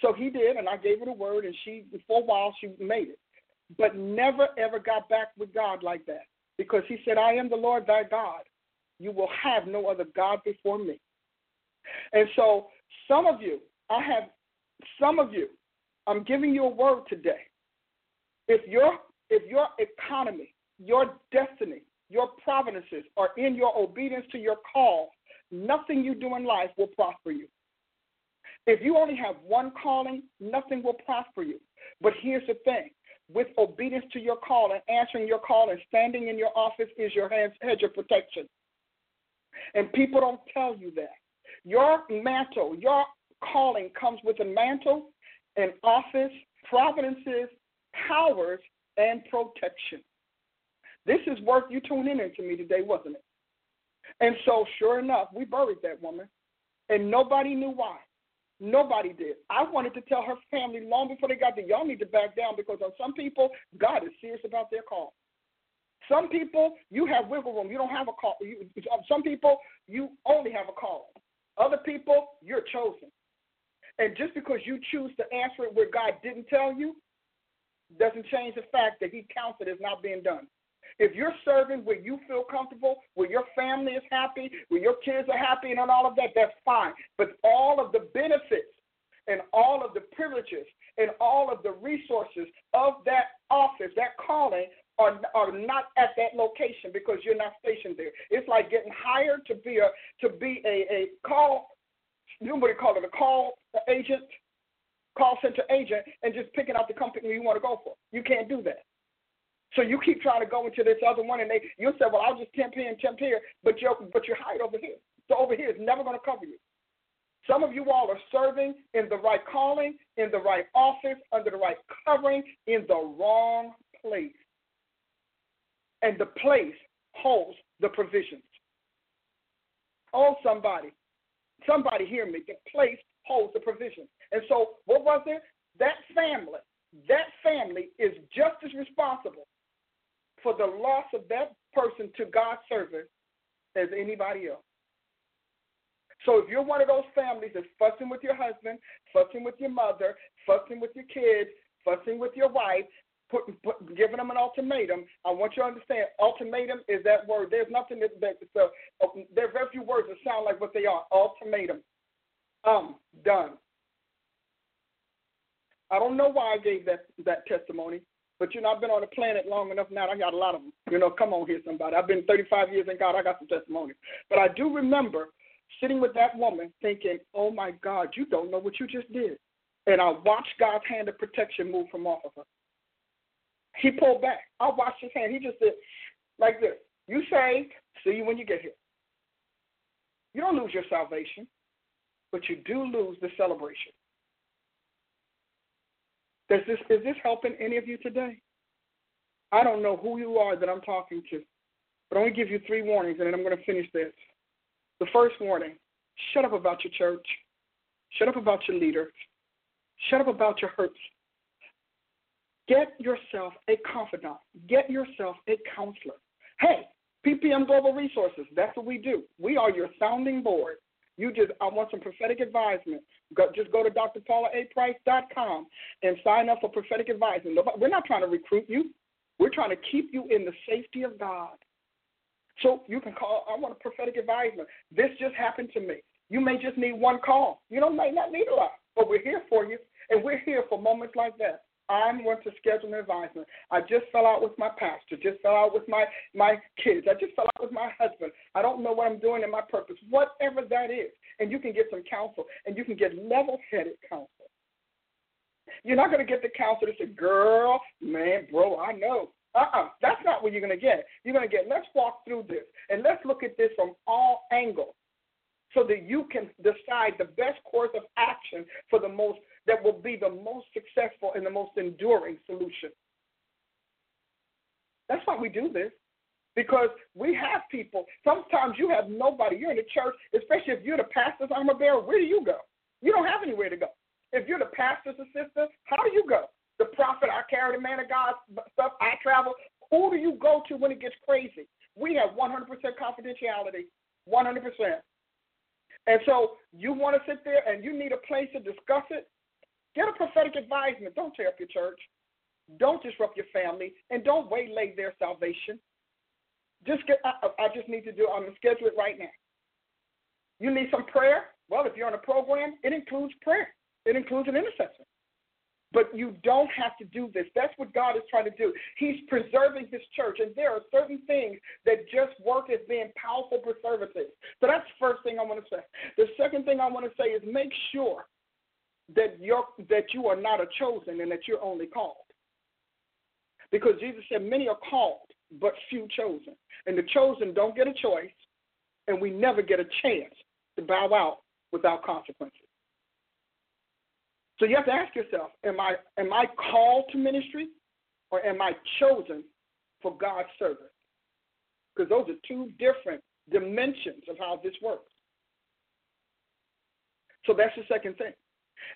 So he did, and I gave her the word, and she, for a while, she made it. But never, ever got back with God like that because he said, I am the Lord thy God. You will have no other God before me. And so, some of you, I have some of you, I'm giving you a word today. If your if your economy, your destiny, your providences are in your obedience to your call, nothing you do in life will prosper you. If you only have one calling, nothing will prosper you. But here's the thing with obedience to your call and answering your call and standing in your office is your hedge of protection. And people don't tell you that. Your mantle, your calling comes with a mantle, an office, providences, powers, and protection. This is worth you tuning in to me today, wasn't it? And so, sure enough, we buried that woman, and nobody knew why. Nobody did. I wanted to tell her family long before they got there, y'all need to back down because on some people, God is serious about their call. Some people, you have wiggle room. You don't have a call. You, um, some people, you only have a call. Other people, you're chosen. And just because you choose to answer it where God didn't tell you, doesn't change the fact that He counts it as not being done. If you're serving where you feel comfortable, where your family is happy, where your kids are happy, and all of that, that's fine. But all of the benefits and all of the privileges and all of the resources of that office, that calling, are, are not at that location because you're not stationed there. It's like getting hired to be a to be a, a call you know what call it, a call agent, call center agent, and just picking out the company you want to go for. You can't do that. So you keep trying to go into this other one, and they you say, well, I'll just temp here and temp here, but you're but you're hired over here. So over here is never going to cover you. Some of you all are serving in the right calling, in the right office, under the right covering, in the wrong place. And the place holds the provisions. Oh, somebody, somebody hear me. The place holds the provision. And so, what was it? That family, that family is just as responsible for the loss of that person to God's service as anybody else. So if you're one of those families that's fussing with your husband, fussing with your mother, fussing with your kids, fussing with your wife, put, giving them an ultimatum, I want you to understand ultimatum is that word. There's nothing that, that so, there are very few words that sound like what they are. Ultimatum. Um, done. I don't know why I gave that that testimony, but you know I've been on the planet long enough now. I got a lot of them. You know, come on here, somebody. I've been 35 years in God. I got some testimonies, but I do remember sitting with that woman thinking, "Oh my God, you don't know what you just did," and I watched God's hand of protection move from off of her. He pulled back. I watched his hand. He just said, like this: "You saved. See you when you get here." You don't lose your salvation, but you do lose the celebration. Does this is this helping any of you today? I don't know who you are that I'm talking to, but I'm to give you three warnings, and then I'm to finish this. The first warning: shut up about your church, shut up about your leaders, shut up about your hurts. Get yourself a confidant. Get yourself a counselor. Hey, PPM Global Resources, that's what we do. We are your sounding board you just, I want some prophetic advisement. Go, just go to drpaulaaprice.com and sign up for prophetic advisement. We're not trying to recruit you. We're trying to keep you in the safety of God. So you can call, I want a prophetic advisement. This just happened to me. You may just need one call. You don't may not need a lot, but we're here for you, and we're here for moments like that. I'm going to schedule an advisement. I just fell out with my pastor, just fell out with my, my kids. I just fell out with my husband. I don't know what I'm doing in my purpose, whatever that is. And you can get some counsel, and you can get level headed counsel. You're not going to get the counsel to say, girl, man, bro, I know. Uh uh-uh. uh That's not what you're going to get. You're going to get, let's walk through this, and let's look at this from all angles so that you can decide the best course of action for the most that will be the most successful and the most enduring solution. That's why we do this. Because we have people. Sometimes you have nobody. You're in the church, especially if you're the pastor's armor bearer. Where do you go? You don't have anywhere to go. If you're the pastor's assistant, how do you go? The prophet, I carry the man of God stuff, I travel. Who do you go to when it gets crazy? We have 100% confidentiality, 100%. And so you want to sit there and you need a place to discuss it. Get a prophetic advisement. Don't tear up your church. Don't disrupt your family, and don't waylay their salvation. Just get. I, I just need to do. I'm gonna schedule it right now. You need some prayer. Well, if you're on a program, it includes prayer. It includes an intercessor. But you don't have to do this. That's what God is trying to do. He's preserving His church, and there are certain things that just work as being powerful preservatives. So that's the first thing I want to say. The second thing I want to say is make sure that you're that you are not a chosen and that you're only called. Because Jesus said, Many are called, but few chosen. And the chosen don't get a choice, and we never get a chance to bow out without consequences. So you have to ask yourself, am I am I called to ministry or am I chosen for God's service? Because those are two different dimensions of how this works. So that's the second thing.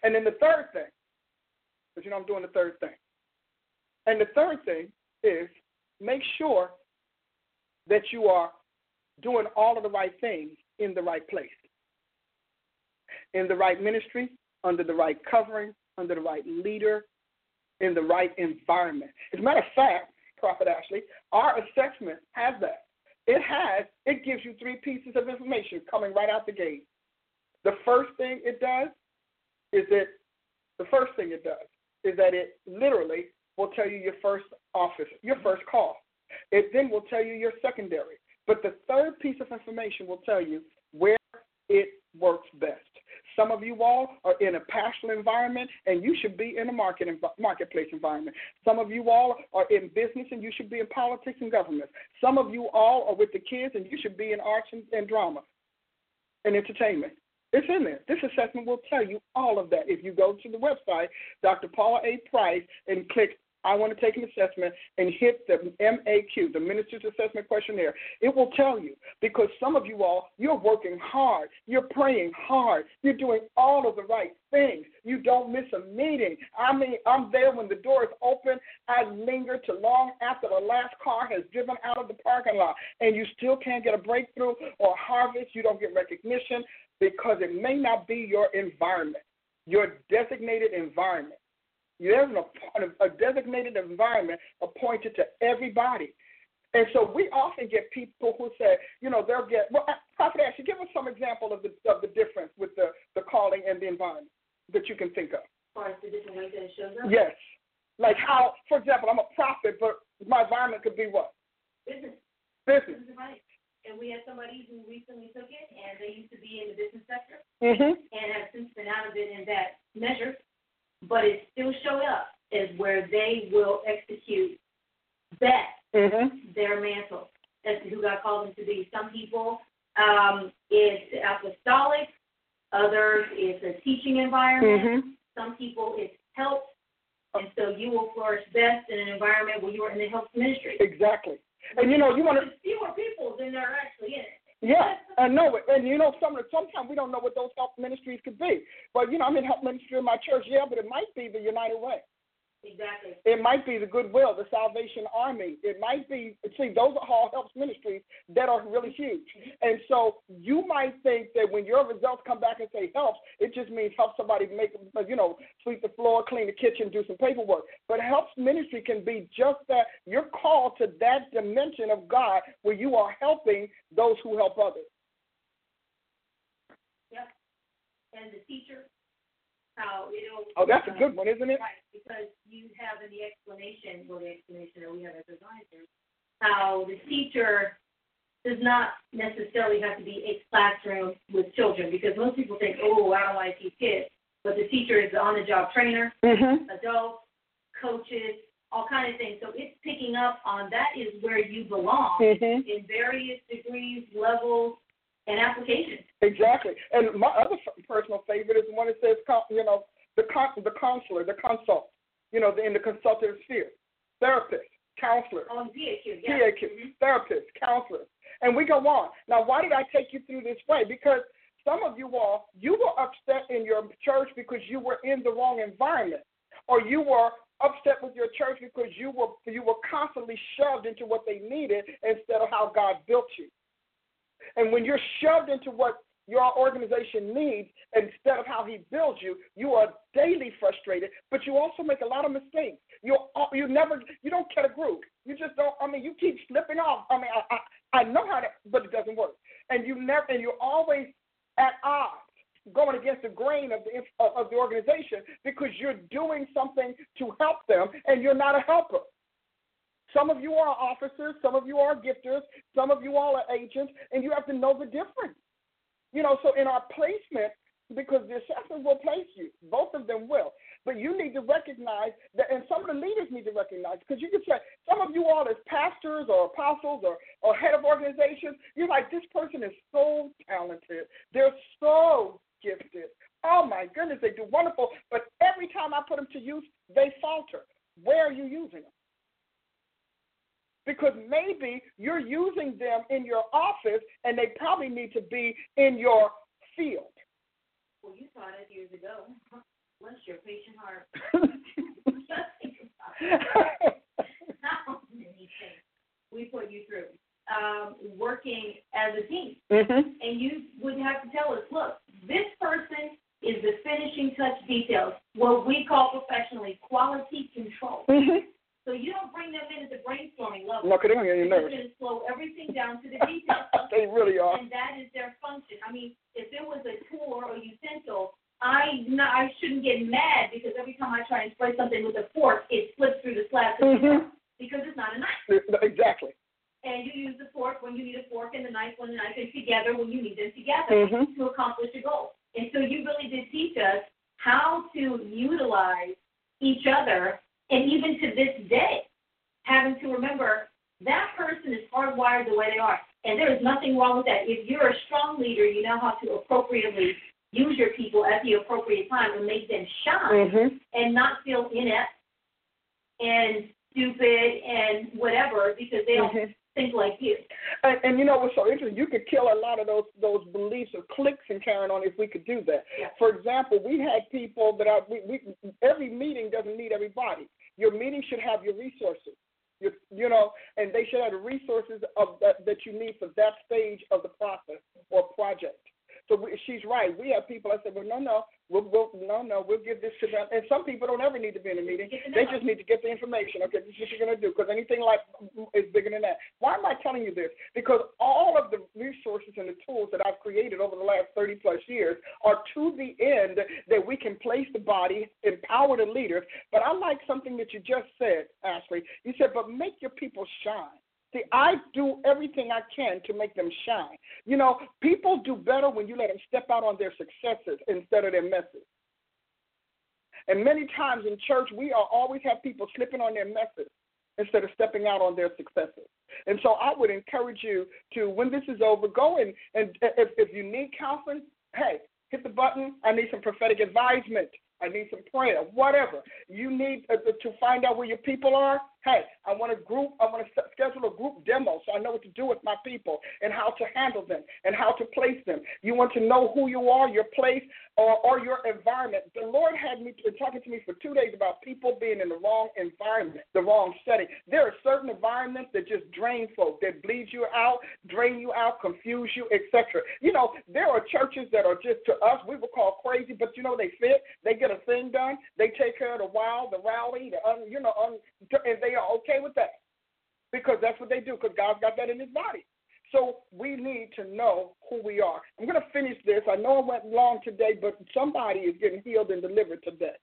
And then the third thing, because you know I'm doing the third thing. And the third thing is make sure that you are doing all of the right things in the right place, in the right ministry, under the right covering, under the right leader, in the right environment. As a matter of fact, Prophet Ashley, our assessment has that. It has, it gives you three pieces of information coming right out the gate. The first thing it does is that the first thing it does is that it literally will tell you your first office, your first call. It then will tell you your secondary. But the third piece of information will tell you where it works best. Some of you all are in a pastoral environment and you should be in a market marketplace environment. Some of you all are in business and you should be in politics and government. Some of you all are with the kids and you should be in arts and, and drama and entertainment. It's in there. This assessment will tell you all of that. If you go to the website, Dr. Paula A. Price, and click I want to take an assessment and hit the MAQ, the Minister's Assessment Questionnaire. It will tell you because some of you all, you're working hard, you're praying hard, you're doing all of the right things. You don't miss a meeting. I mean, I'm there when the door is open. I linger to long after the last car has driven out of the parking lot, and you still can't get a breakthrough or harvest. You don't get recognition because it may not be your environment, your designated environment. There's a, a designated environment appointed to everybody. And so we often get people who say, you know, they'll get, well, Prophet Ashley, give us some example of the, of the difference with the, the calling and the environment that you can think of. As far as the different ways that it shows up? Yes. Like how, for example, I'm a prophet, but my environment could be what? Business. Business. Business right. And we had somebody who recently took it, and they used to be in the business sector, Mm-hmm. and have since been out of it in that measure, but it still showed up as where they will execute best Mm-hmm. their mantle as to who God called them to be. Some people, um, it's apostolic. Others, it's a teaching environment. Mm-hmm. Some people, it's help. And so you will flourish best in an environment where you are in the health ministry. Exactly. And you know, you want to fewer people than there are actually in it. Yeah, I know it. And you know, some sometimes we don't know what those help ministries could be. But you know, I'm in help ministry in my church, yeah, but it might be the United Way. Exactly. It might be the Goodwill, the Salvation Army. It might be see, those are all helps ministries that are really huge. And so you might think that when your results come back and say helps, it just means help somebody make you know, sweep the floor, clean the kitchen, do some paperwork. But helps ministry can be just that you're called to that dimension of God where you are helping those who help others. Yep. And the teacher, how it'll. Oh, that's a uh, good one, isn't it? Right, because you have in the explanation, well, the explanation that we have as advisors, how the teacher does not necessarily have to be a classroom with children, because most people think, oh, I don't want to teach kids, but the teacher is the on-the-job trainer, Mm-hmm. adults, coaches, all kind of things. So it's picking up on that is where you belong Mm-hmm. in various degrees, levels, and applications. Exactly. And my other personal favorite is the one that says, you know, the con- the counselor, the consult, you know, the, in the consultative sphere, therapist, counselor, oh, On PAQ, yeah. PAQ, mm-hmm. therapist, counselor, and we go on. Now, why did I take you through this way? Because some of you all, you were upset in your church because you were in the wrong environment, or you were upset with your church because you were you were constantly shoved into what they needed instead of how God built you. And when you're shoved into what your organization needs instead of how he builds you, you are daily frustrated, but you also make a lot of mistakes. You uh, you never you don't get a groove. You just don't. I mean, you keep slipping off. I mean, I I, I know how to, but it doesn't work. And you never and you're always at odds, going against the grain of the of the organization because you're doing something to help them and you're not a helper. Some of you are officers, some of you are gifters, some of you all are agents, and you have to know the difference. You know, so in our placement, because the assessment will place you, both of them will. But you need to recognize that, and some of the leaders need to recognize, because you can say, some of you all as pastors or apostles or, or head of organizations, you're like, this person is so talented. They're so gifted. Oh my goodness, they do wonderful. But every time I put them to use, they falter. Where are you using them? Because maybe you're using them in your office and they probably need to be in your field. Well, you taught us years ago. Bless your patient heart. How many things we put you through um, working as a team. mhm. And you would have to tell us, look, this person is the finishing touch details, what we call professionally quality control. Mhm. So you don't bring them in at the brainstorming level. No, 'cause they're gonna get you You're nervous. going to slow everything down to the details. They really are. and that is their function. I mean, if it was a tool or a utensil, I no, I shouldn't get mad because every time I try and spray something with a fork, it slips through the slab Mhm. because it's not a knife. Exactly. And you use the fork when you need a fork and the knife when the knife is together when you need them together Mhm. to accomplish a goal. And so you really did teach us how to utilize each other, and even to this day, having to remember that person is hardwired the way they are. And there is nothing wrong with that. If you're a strong leader, you know how to appropriately use your people at the appropriate time and make them shine Mhm. and not feel inept and stupid and whatever because they don't Mhm. think like you. And, and you know what's so interesting? You could kill a lot of those those beliefs or cliques and carrying on if we could do that. Yeah. For example, we had people that are we, we every meeting doesn't need everybody. Your meeting should have your resources. You know, and they should have the resources of that, that you need for that stage of the process or project. So we, she's right. We have people that say, well, no, no, we'll, we'll, no, no, we'll give this to them. And some people don't ever need to be in a meeting. They just need to get the information. Okay, this is what you're going to do because anything like mm, is bigger than that. Why am I telling you this? Because all of the resources and the tools that I've created over the last 30 plus years are to the end that we can place the body, empower the leaders. But I like something that you just said, Ashley. You said, but make your people shine. See, I do everything I can to make them shine. You know, people do better when you let them step out on their successes instead of their messes. And many times in church, we are always have people slipping on their messes instead of stepping out on their successes. And so I would encourage you to, when this is over, go and, and if, if you need counseling, hey, hit the button. I need some prophetic advisement. I need some prayer, whatever. You need uh, to find out where your people are. Hey, I want a group. I want to schedule a group demo so I know what to do with my people and how to handle them and how to place them. You want to know who you are, your place, or, or your environment. The Lord had me talking to me for two days about people being in the wrong environment, the wrong setting. There are certain environments that just drain folk, that bleed you out, drain you out, confuse you, etc. You know, there are churches that are just to us we would call crazy, but you know they fit. They get a thing done. They take care of the wild, the rowdy, the un, you know, un, and they are okay with that because that's what they do. Because God's got that in His body. So we need to know who we are. I'm going to finish this. I know I went long today, but somebody is getting healed and delivered today.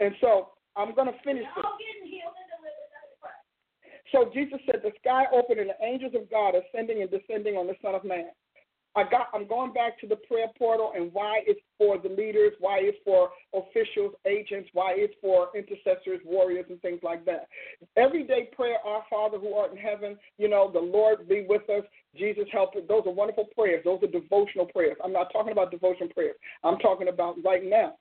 And so I'm going to finish this. Getting healed and delivered. So Jesus said, "The sky opened and the angels of God ascending and descending on the Son of Man." I got. I'm going back to the prayer portal and why it's for the leaders, why it's for officials, agents, why it's for intercessors, warriors, and things like that. Everyday prayer, Our Father who art in heaven. You know, the Lord be with us. Jesus help us. Those are wonderful prayers. Those are devotional prayers. I'm not talking about devotion prayers. I'm talking about right now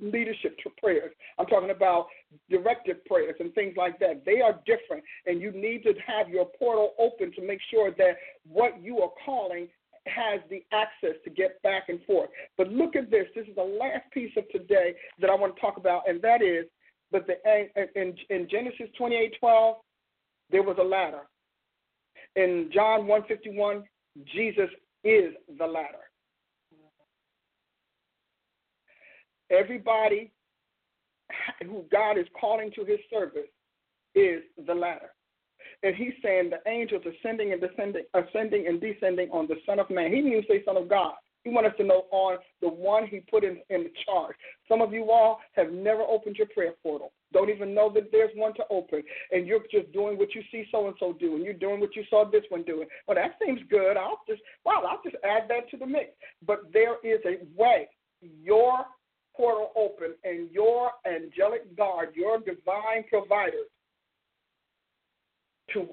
leadership prayers. I'm talking about directive prayers and things like that. They are different, and you need to have your portal open to make sure that what you are calling has the access to get back and forth. But look at this. This is the last piece of today that I want to talk about, and that is, but the in, in Genesis 28:12, there was a ladder. In John 151, Jesus is the ladder. Everybody who God is calling to his service is the ladder. And he's saying the angels ascending and descending, ascending and descending on the Son of Man. He didn't even say Son of God. He wants us to know on the one he put in, in charge. Some of you all have never opened your prayer portal. Don't even know that there's one to open. And you're just doing what you see so and so do, and you're doing what you saw this one doing. Well, that seems good. I'll just well, I'll just add that to the mix. But there is a way. Your portal open and your angelic guard, your divine providers to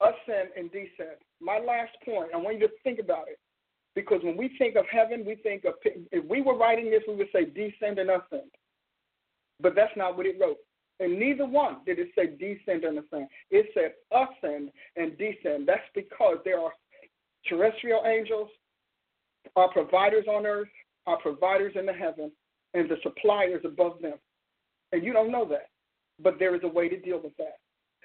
ascend and descend. My last point, I want you to think about it. Because when we think of heaven, we think of, if we were writing this, we would say descend and ascend. But that's not what it wrote. And neither one did it say descend and ascend. It said ascend and descend. That's because there are terrestrial angels, our providers on earth, our providers in the heaven, and the suppliers above them. And you don't know that. But there is a way to deal with that.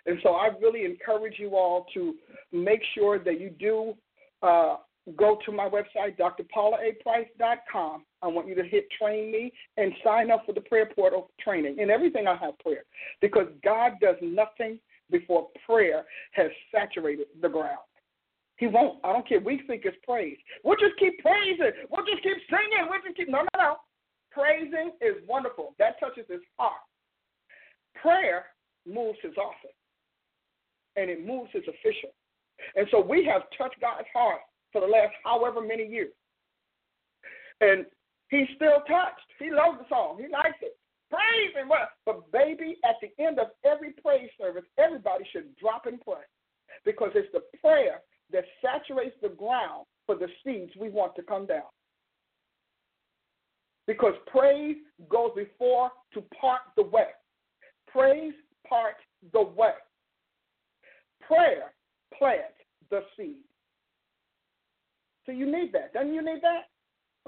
And so I really encourage you all to make sure that you do uh, go to my website, drpaulaaprice.com. I want you to hit train me and sign up for the prayer portal training. And everything I have prayer because God does nothing before prayer has saturated the ground. He won't. I don't care. We think it's praise. We'll just keep praising. We'll just keep singing. We'll just keep. No, no, no. Praising is wonderful. That touches his heart. Prayer moves his office and it moves his official. And so we have touched God's heart for the last however many years. And he's still touched. He loves the song. He likes it. Praise what? But baby, at the end of every praise service, everybody should drop and pray. Because it's the prayer that saturates the ground for the seeds we want to come down. Because praise goes before to part the way. Praise part the way. Prayer plants the seed. So you need that. Doesn't you need that?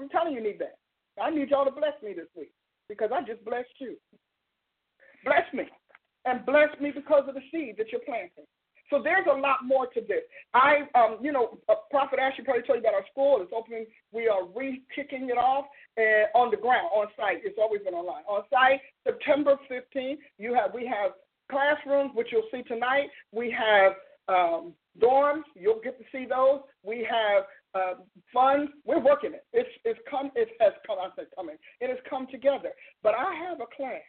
I'm telling you, you need that. I need y'all to bless me this week because I just blessed you. Bless me. And bless me because of the seed that you're planting. So there's a lot more to this. I, um, you know, uh, Prophet Ashley probably told you about our school. It's opening. We are re-kicking it off and on the ground, on site. It's always been online. On site, September 15th. You have we have classrooms, which you'll see tonight. We have um, dorms. You'll get to see those. We have uh, funds. We're working it. It's it's come. It has come. I said coming. It has come together. But I have a class.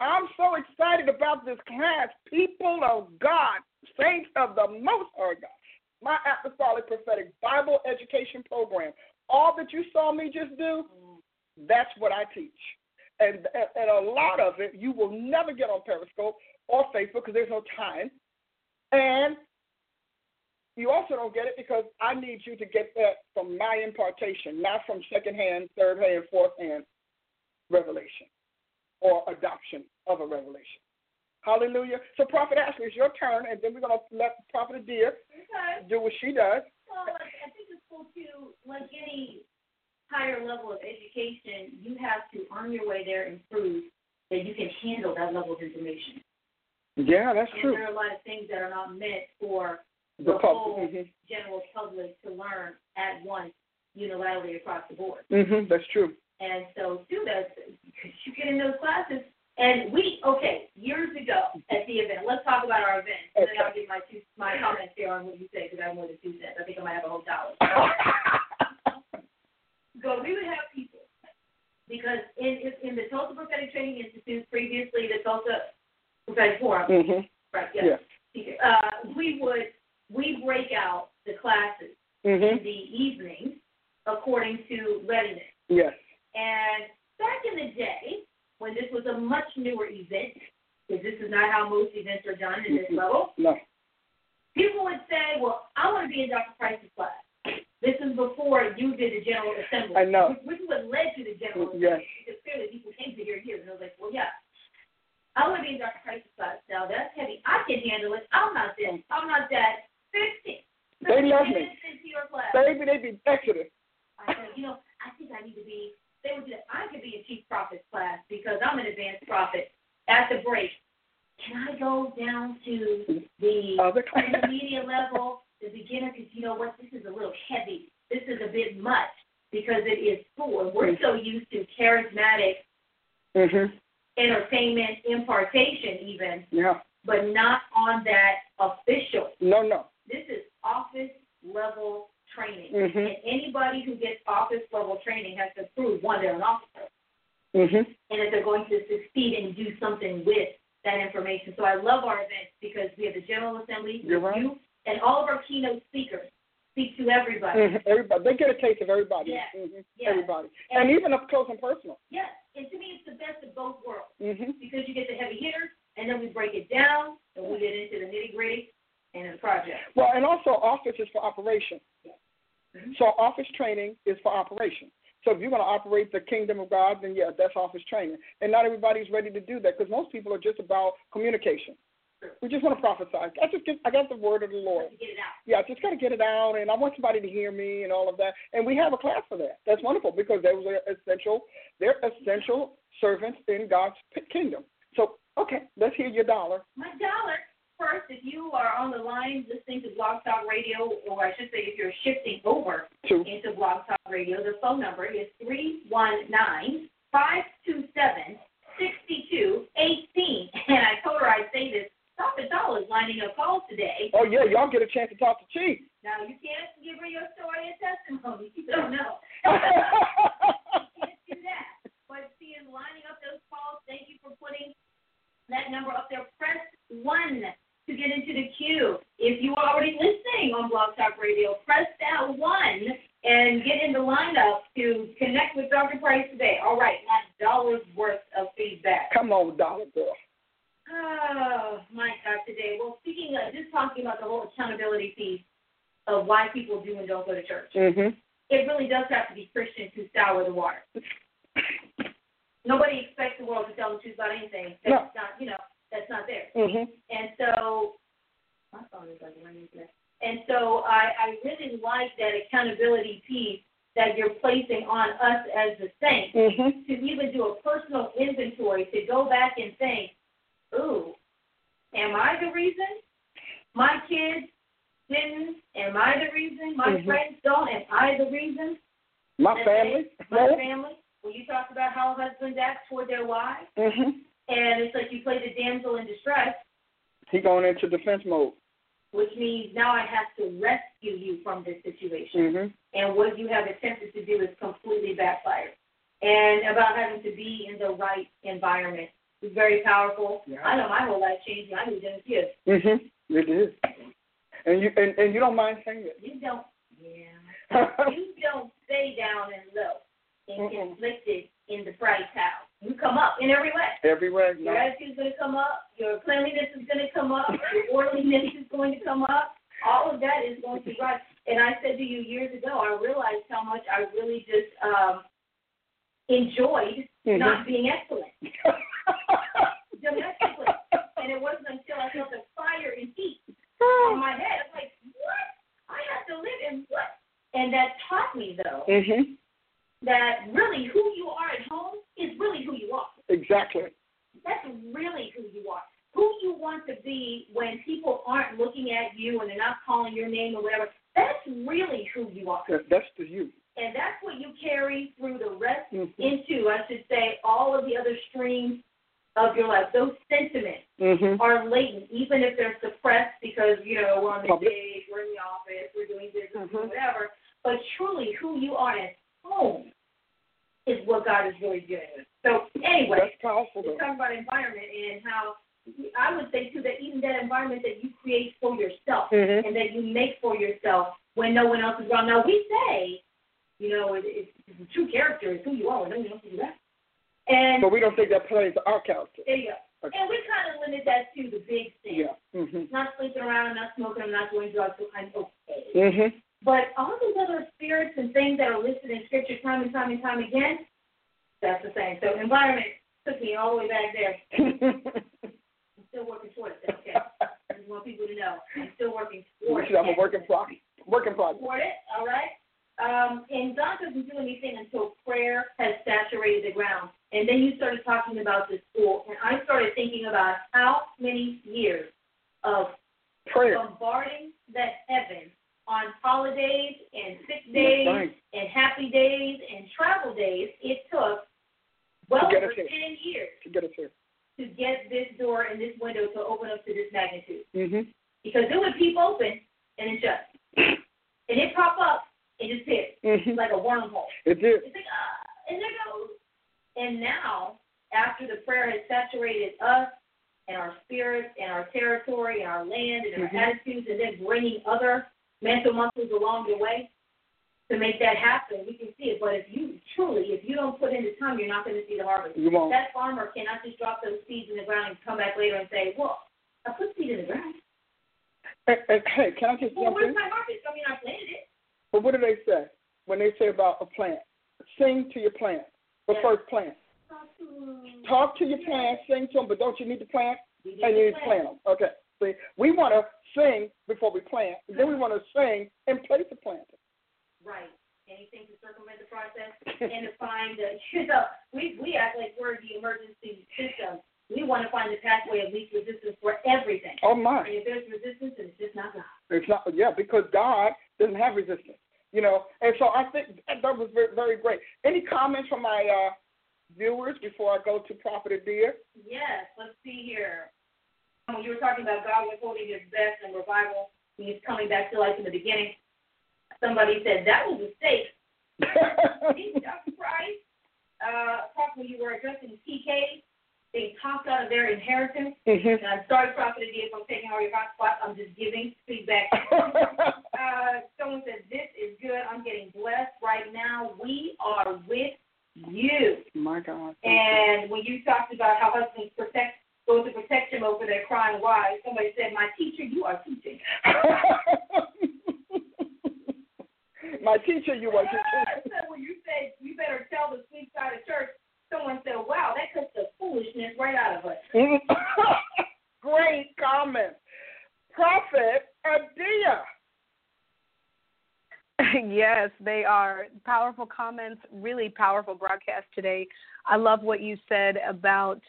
I'm so excited about this class. People of God, saints of the Most High God. My apostolic prophetic Bible education program. All that you saw me just do, that's what I teach. And, and a lot of it you will never get on Periscope or Facebook because there's no time. And you also don't get it because I need you to get that from my impartation, not from secondhand, third hand, fourth hand revelation or adoption of a revelation. Hallelujah. So, Prophet Ashley, it's your turn, and then we're going to let Prophet Adia Okay. do what she does. Well, like, I think it's cool too. Like any higher level of education, you have to earn your way there and prove that you can handle that level of information. Yeah, that's And true. there are a lot of things that are not meant for The the whole hmm general public to learn at once unilaterally across the board. hmm That's true. And so students, you get in those classes, and we okay years ago at the event. Let's talk about our event. And then I'll give my two my comments here on what you say because I have more than two cents. I think I might have a whole dollar. So we would have people because in in the Tulsa Prophetic Training Institute, previously the Tulsa Prophetic Forum, hmm right? Yeah. Yes. Uh, we would we break out the classes hmm in the evenings according to readiness. Yes. And back in the day, when this was a much newer event, because this is not how most events are done in this level, No. people would say, Well, I want to be in Dr. Price's class. This is before you did the General Assembly. I know. Which is what led to the General Assembly. Yes. Because clearly people came to hear you, and I was like, Well, yeah. I to be in Dr. Price's class. Now, that's heavy. I can handle it. I'm not that. I'm not that. 50. They love me. Into your class. Baby, they be Exodus. I said, you know, I think I need to be. They would do that. I could be in chief prophet's class because I'm an advanced prophet. At the break, can I go down to the intermediate level, the beginner? Because you know what, this is a little heavy. This is a bit much because it is school, we're so used to charismatic hmm entertainment impartation, even, Yeah. but not on that official. No, no. This is office level training. hmm And anybody who gets office level training has to prove one, they're an officer, hmm and that they're going to succeed and do something with that information. So I love our events because we have the General Assembly, You're right. you, and all of our keynote speakers speak to everybody. hmm Everybody, they get a taste of everybody. Yes. hmm Yes. Everybody, and even up close and personal. Yes, and to me, it's the best of both worlds hmm because you get the heavy hitters, and then we break it down, and we get into the nitty gritty and the project. Well, and also office is for operation. Mhm. So office training is for operation. So if you're going to operate the kingdom of God, then yeah, that's office training. And not everybody's ready to do that because most people are just about communication. We just want to prophesy. I just get, I got the word of the Lord. Get it out. Yeah, I just got to get it out, and I want somebody to hear me and all of that. And we have a class for that. That's wonderful because those are essential. They're essential servants in God's kingdom. So okay, let's hear your dollar. My dollar. First, if you are on the line listening to Blog Talk Radio, or I should say if you're shifting over Two. into Blog Talk Radio, the phone number is 319 527 6218. And I told her I'd say this. Prophet Doll is lining up calls today. Oh yeah, y'all get a chance to talk to Chief. Now, you can't give her your story and testimony. You don't know. can't do that. But she is lining up those calls. Thank you for putting that number up there. Press one to get into the queue. If you are already listening on Blog Talk Radio, press that one and get in the lineup to connect with Dr. Price today. All right, not dollars worth of feedback. Come on, dollar girl. Oh my God, today. Well, speaking of just talking about the whole accountability piece of why people do and don't go to church, Mhm. it really does have to be Christians who sour the water. Nobody expects the world to tell the truth about anything. That's No. not, you know. that's not there. Mhm. And so, my phone is like ringing today. And so I, I really like that accountability piece that you're placing on us as the saints Mhm. to even do a personal inventory to go back and think, ooh, am I the reason my kids didn't? Am I the reason my Mhm. friends don't? Am I the reason? My family. they- my family. When you talked about how husbands act toward their wives, Mhm. and it's like you play the damsel in distress, He going into defense mode. which means now I have to rescue you from this situation. Mhm. And what you have attempted to do is completely backfired. And about having to be in the right environment is very powerful. Yeah. I know my whole life changed when I was in a kid. Mhm. It is. And you and, and you don't mind saying it. You don't, yeah. you don't stay down and low and Mm-mm. conflicted in the price house. You come up in every way. Everywhere. Yeah. Your No. attitude's going to come up. Your cleanliness is going to come up. Your orderliness is going to come up. All of that is going to rise. And I said to you years ago, I realized how much I really just um, enjoyed Mhm. not being excellent. Domestically. And it wasn't until I felt the fire and heat on my head. I'm like, what? I have to live in what? And that taught me, though, Mhm. that really who you are at home is really who you are. Exactly. That's really who you are. Who you want to be when people aren't looking at you and they're not calling your name or whatever. That's really who you are. That's the you. And that's what you carry through the rest Mhm. into, I should say, all of the other streams of your life. Those sentiments Mhm. are latent, even if they're suppressed because, you know, we're on the Public. stage, we're in the office, we're doing business, Mhm. whatever. But truly, who you are at home is what God is really dealing with. So, anyway, That's powerful we're talking about environment and how I would say too that even that environment that you create for yourself Mhm. and that you make for yourself when no one else is around. Now we say, you know, it, it's, it's true character is who you are no one else is around. And But we don't think that plays to our character. there you go. Okay. And we kind of limit that to the big things. Yeah. Mhm. Not sleeping around, not smoking, I'm not doing drugs, so I'm okay. Mhm. But all those other spirits and things that are listed in scripture time and time and time again, that's the same. So environment took me all the way back there. I'm still working towards it. Okay. I just want people to know I'm still working towards it. I'm a work in progress. Work in progress. Toward it, all right? Um, and God doesn't do anything until prayer has saturated the ground. And then you started talking about the school, and I started thinking about how many years of Prayer. bombarding that heaven on holidays and sick days right. and happy days and travel days it took well over here. 10 years To get here. to get this door and this window to open up to this magnitude. Mhm. Because it would peep open and then shut. And it pop up and disappear Mhm. like a wormhole. It did. It's like, ah, and there goes. And now, after the prayer has saturated us and our spirits and our territory and our land and our Mhm. attitudes, and then bringing other mental muscles along the way to make that happen, we can see it. But if you truly, if you don't put in the time, you're not going to see the harvest. You won't. That farmer cannot just drop those seeds in the ground and come back later and say, well, I put seed in the ground. And, and, hey, can I just Well, jump where's in? my harvest? I mean, I planted it. But what do they say when they say about a plant? Sing to your plant. But Yeah. first plant. Talk to your plant, sing to them, but don't you need to plant? And you need to plant them. Okay. See, we want to sing before we plant. Then we want to sing in place of planting. Right. Anything to circumvent the process and to find the, you know, we, we act like we're the emergency system. We want to find the pathway of least resistance for everything. Oh And my. if there's resistance, then it's just not God. It's not yeah, because God doesn't have resistance. You know, and so I think that, that was very, very great. Any comments from my uh, viewers before I go to Prophet Adia? Yes, let's see here. When you were talking about God withholding his best and revival, he's coming back to life in the beginning, somebody said that was a mistake. Dr. Price, uh, probably you were addressing TK, they talked out of their inheritance. hmm And I'm sorry, Prophet Adia, if I'm taking all your hot spots. I'm just giving feedback. uh, someone said, This is good. I'm getting blessed right now. We are with you. My God. And when you talked about how husbands protect, go to protection over their crying wives, somebody said, My teacher, you are teaching. My teacher, you were I said, when you said, You better tell the sweet side of church, someone said, wow, that took the foolishness right out of us. Mm-hmm. Great comment. Prophet Adia. Yes, they are powerful comments, really powerful broadcast today. I love what you said about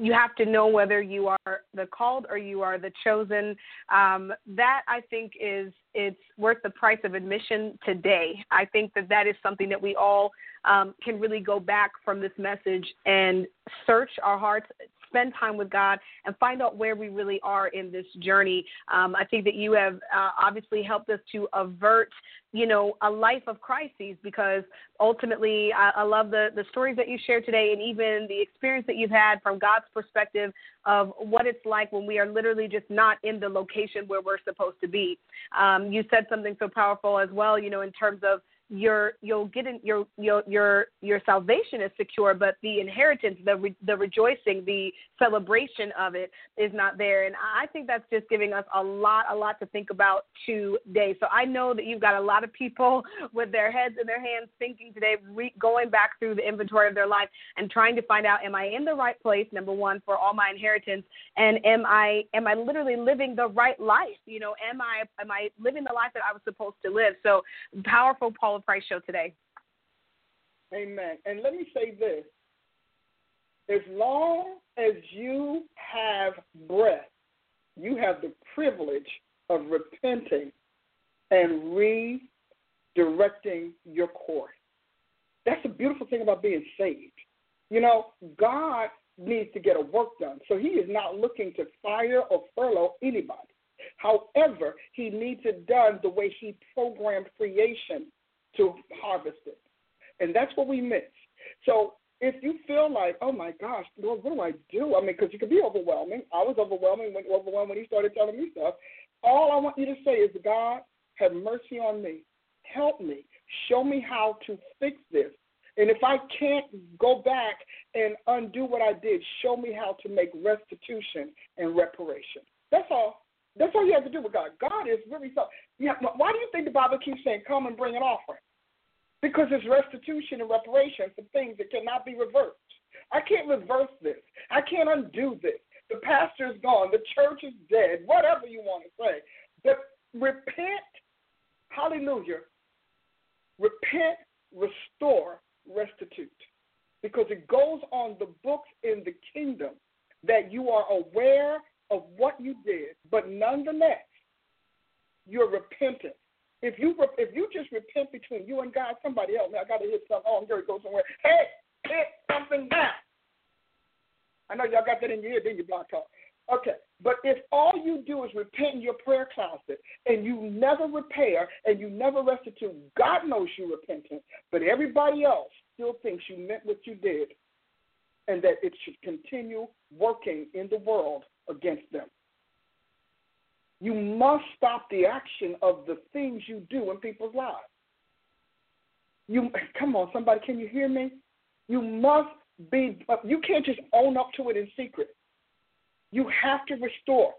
you have to know whether you are the called or you are the chosen. Um, that I think is it's worth the price of admission today. I think that that is something that we all um, can really go back from this message and search our hearts, spend time with God and find out where we really are in this journey. Um, I think that you have uh, obviously helped us to avert, you know, a life of crises because ultimately I, I love the, the stories that you shared today and even the experience that you've had from God's perspective of what it's like when we are literally just not in the location where we're supposed to be. Um, you said something so powerful as well, you know, in terms of your you'll get in your your your your salvation is secure but the inheritance the re, the rejoicing the celebration of it is not there. And i think that's just giving us a lot a lot to think about today. So i know that you've got a lot of people with their heads in their hands thinking today re, going back through the inventory of their life and trying to find out am i in the right place number one for all my inheritance? And am i am i literally living the right life? You know am i am i living the life that i was supposed to live? So powerful paul Paula Price Show today. Amen. And let me say this as long as you have breath, you have the privilege of repenting and redirecting your course. That's the beautiful thing about being saved. You know, God needs to get a work done. So he is not looking to fire or furlough anybody. However, he needs it done the way he programmed creation to harvest it. And that's what we miss. So if you feel like, oh my gosh, Lord, what do I do? I mean, because it can be overwhelming. I was overwhelming when overwhelmed when he started telling me stuff. All I want you to say is, God, have mercy on me. Help me. Show me how to fix this. And if I can't go back and undo what I did, show me how to make restitution and reparation. That's all. That's all you have to do with God. God is really so. Yeah, why do you think the Bible keeps saying, "Come and bring an offering"? Because it's restitution and reparation for things that cannot be reversed. I can't reverse this. I can't undo this. The pastor is gone. The church is dead. Whatever you want to say, but repent. Hallelujah. Repent, restore, restitute. Because it goes on the books in the kingdom that you are aware of what you did, but nonetheless, you're repentant. If you if you just repent between you and God, somebody else, man, I got to hit something. Oh, I'm going to go somewhere. Hey, hit something down. I know y'all got that in your ear, didn't you, Blog Talk? Okay, but if all you do is repent in your prayer closet and you never repair and you never restitute, God knows you're repentant, but everybody else still thinks you meant what you did and that it should continue working in the world against them. You must stop the action of the things you do in people's lives. You come on, somebody, can you hear me? You must be. You can't just own up to it in secret. You have to restore.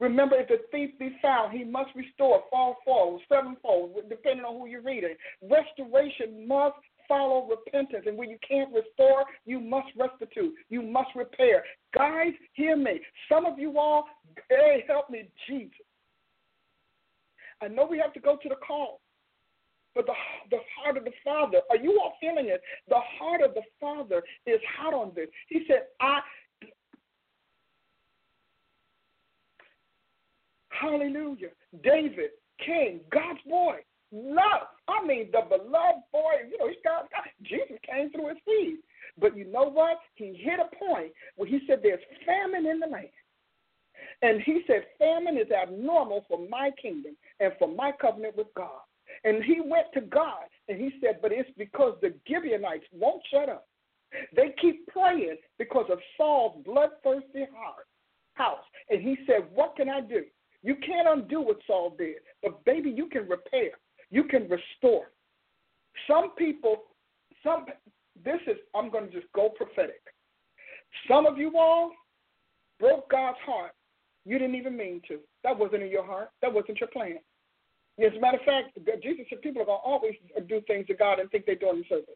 Remember, if the thief be found, he must restore fourfold, sevenfold, depending on who you're reading. Restoration must follow repentance. And when you can't restore, you must restitute. You must repair. Guys, hear me. Some of you all, hey, help me, Jesus. I know we have to go to the call, but the, the heart of the Father, are you all feeling it? The heart of the Father is hot on this. He said, I. Hallelujah. David, king, God's boy, love. I mean, the beloved boy, you know, he got, Jesus came through his seed. But you know what? He hit a point where he said, There's famine in the land. And he said, Famine is abnormal for my kingdom and for my covenant with God. And he went to God and he said, But it's because the Gibeonites won't shut up. They keep praying because of Saul's bloodthirsty heart house. And he said, What can I do? You can't undo what Saul did, but baby, you can repair. You can restore. Some people, some this is I'm going to just go prophetic. Some of you all broke God's heart. You didn't even mean to. That wasn't in your heart. That wasn't your plan. As a matter of fact, Jesus said people are going to always do things to God and think they're doing service.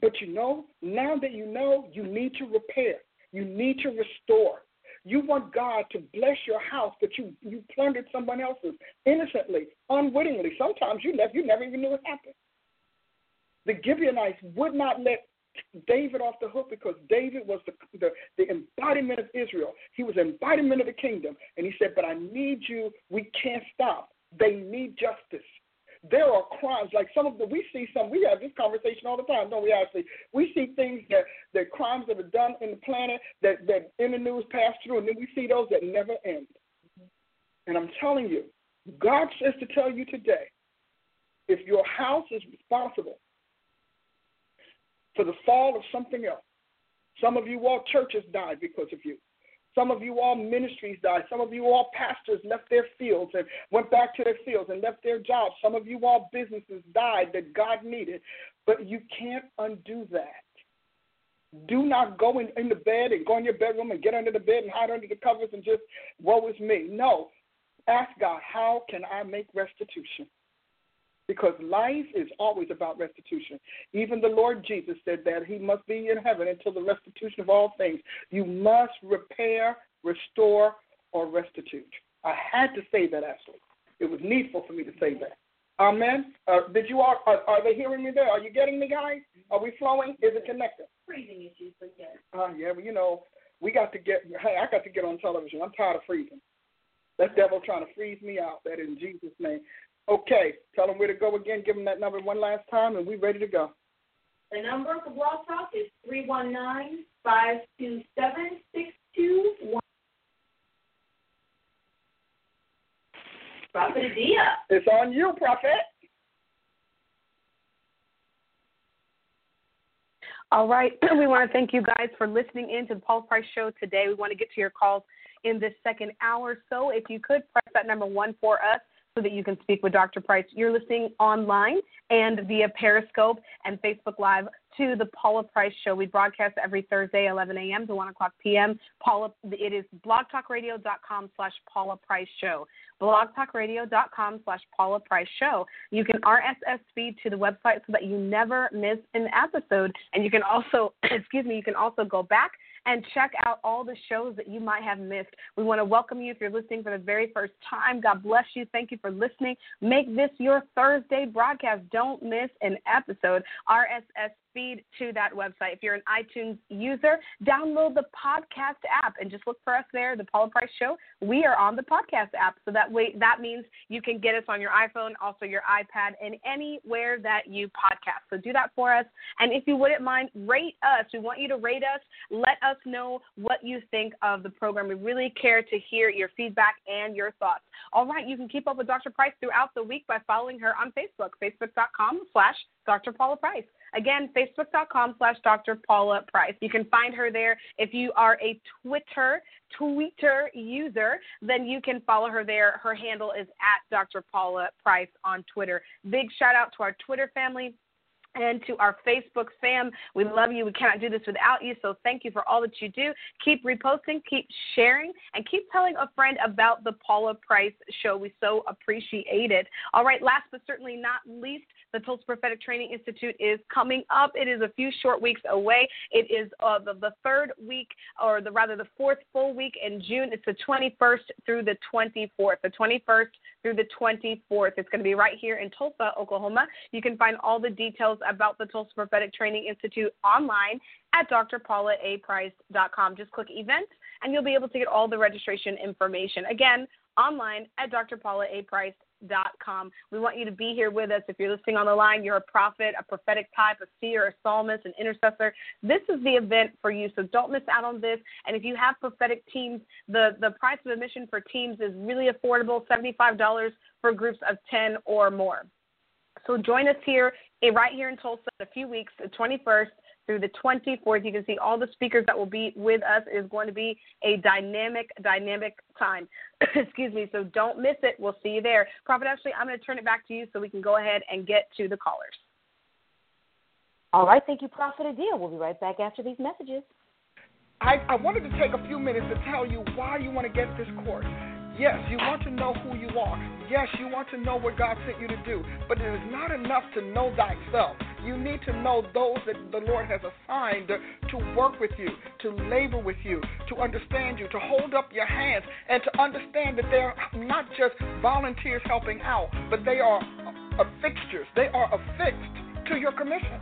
But you know, now that you know, you need to repair. You need to restore. You want God to bless your house, but you you plundered someone else's innocently, unwittingly. Sometimes you left, you never even knew it happened. The Gibeonites would not let David off the hook because David was the, the, the embodiment of Israel. He was the embodiment of the kingdom. And he said, But I need you. We can't stop. They need justice. There are crimes like some of the we see some we have this conversation all the time, don't we actually? We see things that that crimes that are done in the planet that, that in the news pass through and then we see those that never end. And I'm telling you, God says to tell you today, if your house is responsible for the fall of something else. Some of you all churches died because of you. Some of you all ministries died. Some of you all pastors left their fields and went back to their fields and left their jobs. Some of you all businesses died that God needed. But you can't undo that. Do not go in, in the bed and go in your bedroom and get under the bed and hide under the covers and just, woe is me. No. Ask God, how can I make restitution? Because life is always about restitution. Even the Lord Jesus said that he must be in heaven until the restitution of all things. You must repair, restore, or restitute. I had to say that, Ashley. It was needful for me to say that. Amen. Uh, did you all are, are, they hearing me there? Are you getting me, guys? Are we flowing? Is it connected? Freezing issues, but yes. Uh, yeah, well, you know, we got to get. Hey, I got to get on television. I'm tired of freezing. That devil trying to freeze me out. That in Jesus' name. Okay, tell them where to go again. Give them that number one last time, and we're ready to go. The number for Blog Talk is 319 527 6211. Prophet Adia. It's on you, Prophet. All right. We want to thank you guys for listening in to the Paul Price Show today. We want to get to your calls in this second hour. So if you could press that number one for us so that you can speak with Dr. Price. You're listening online and via Periscope and Facebook Live to the Paula Price Show. We broadcast every Thursday, 11 a.m. to 1 o'clock p.m. Paula, it is blogtalkradio.com slash Paula Price Show. blogtalkradio.com slash Paula Price Show. You can RSS feed to the website so that you never miss an episode. And you can also, excuse me, you can also go back and check out all the shows that you might have missed. We want to welcome you if you're listening for the very first time. God bless you. Thank you for listening. Make this your Thursday broadcast. Don't miss an episode. RSS feed to that website. If you're an iTunes user, download the podcast app and just look for us there, the Paula Price Show. We are on the podcast app, so that way that means you can get us on your iPhone, also your iPad, and anywhere that you podcast. So do that for us. And if you wouldn't mind, rate us. We want you to rate us. Let us know what you think of the program. We really care to hear your feedback and your thoughts. All right, you can keep up with Dr. Price throughout the week by following her on Facebook, facebook.com slash Dr. Paula Price. Again, facebook.com slash Dr. Paula Price. You can find her there. If you are a Twitter, Twitter user, then you can follow her there. Her handle is at Dr. Paula Price on Twitter. Big shout out to our Twitter family and to our Facebook fam. We love you. We cannot do this without you. So thank you for all that you do. Keep reposting, keep sharing, and keep telling a friend about the Paula Price show. We so appreciate it. All right, last but certainly not least, the Tulsa Prophetic Training Institute is coming up. It is a few short weeks away. It is uh, the, the third week, or the rather the fourth full week in June. It's the 21st through the 24th. The 21st through the 24th. It's going to be right here in Tulsa, Oklahoma. You can find all the details about the Tulsa Prophetic Training Institute online at drpaulaaprice.com. Just click events and you'll be able to get all the registration information. Again, online at drpaulaaprice.com com. We want you to be here with us. If you're listening on the line, you're a prophet, a prophetic type, a seer, a psalmist, an intercessor. This is the event for you, so don't miss out on this. And if you have prophetic teams, the, the price of admission for teams is really affordable $75 for groups of 10 or more. So join us here, eh, right here in Tulsa in a few weeks, the 21st through the 24th. You can see all the speakers that will be with us. It is going to be a dynamic, dynamic time. Excuse me. So don't miss it. We'll see you there. Prophet Ashley, I'm going to turn it back to you so we can go ahead and get to the callers. All right. Thank you, Prophet Adia. We'll be right back after these messages. I, I wanted to take a few minutes to tell you why you want to get this course. Yes, you want to know who you are. Yes, you want to know what God sent you to do. But it is not enough to know thyself. You need to know those that the Lord has assigned to work with you, to labor with you, to understand you, to hold up your hands, and to understand that they're not just volunteers helping out, but they are fixtures. They are affixed to your commission.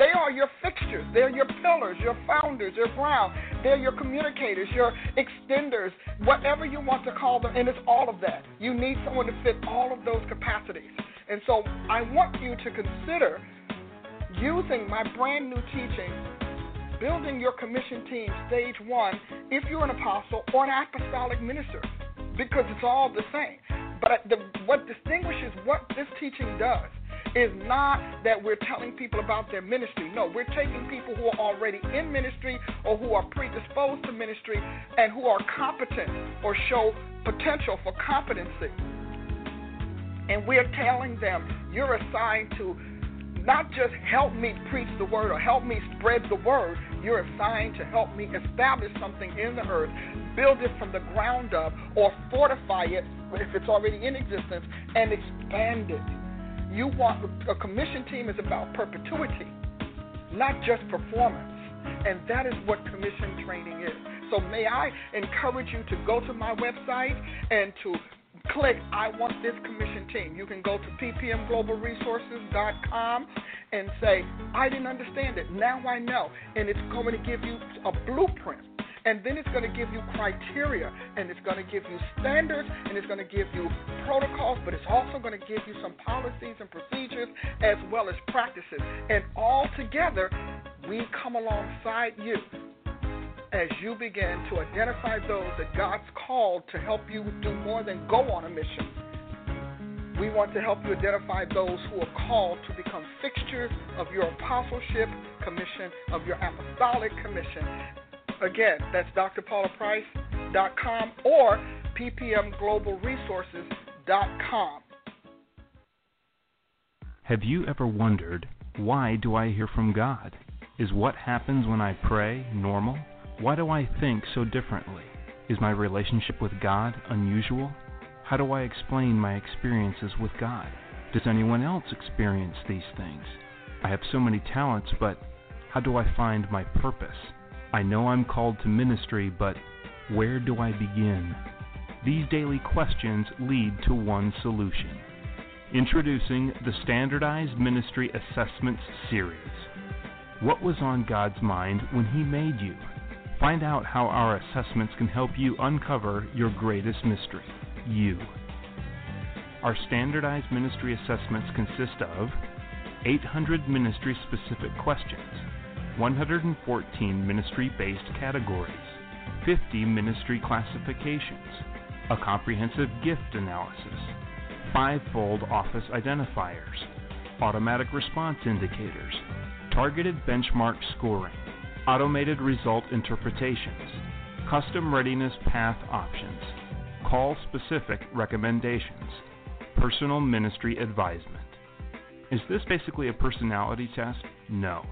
They are your fixtures. They're your pillars, your founders, your ground. They're your communicators, your extenders, whatever you want to call them, and it's all of that. You need someone to fit all of those capacities. And so I want you to consider using my brand new teaching, building your commission team, stage one, if you're an apostle or an apostolic minister, because it's all the same. But the, what distinguishes what this teaching does is not that we're telling people about their ministry. No, we're taking people who are already in ministry or who are predisposed to ministry and who are competent or show potential for competency. And we're telling them you're assigned to not just help me preach the word or help me spread the word, you're assigned to help me establish something in the earth, build it from the ground up, or fortify it if it's already in existence, and expand it. You want a commission team is about perpetuity, not just performance. And that is what commission training is. So may I encourage you to go to my website and to click I want this commission team. You can go to ppmglobalresources.com and say, I didn't understand it. Now I know. And it's going to give you a blueprint and then it's going to give you criteria, and it's going to give you standards, and it's going to give you protocols, but it's also going to give you some policies and procedures as well as practices. And all together, we come alongside you as you begin to identify those that God's called to help you do more than go on a mission. We want to help you identify those who are called to become fixtures of your apostleship commission, of your apostolic commission, Again, that's drpaulaprice.com or ppmglobalresources.com. Have you ever wondered, why do I hear from God? Is what happens when I pray normal? Why do I think so differently? Is my relationship with God unusual? How do I explain my experiences with God? Does anyone else experience these things? I have so many talents, but how do I find my purpose? I know I'm called to ministry, but where do I begin? These daily questions lead to one solution. Introducing the Standardized Ministry Assessments Series. What was on God's mind when He made you? Find out how our assessments can help you uncover your greatest mystery you. Our standardized ministry assessments consist of 800 ministry specific questions 114 ministry based categories, 50 ministry classifications, a comprehensive gift analysis, five-fold office identifiers, automatic response indicators, targeted benchmark scoring, automated result interpretations, custom readiness path options, call specific recommendations, personal ministry advisement. Is this basically a personality test? No.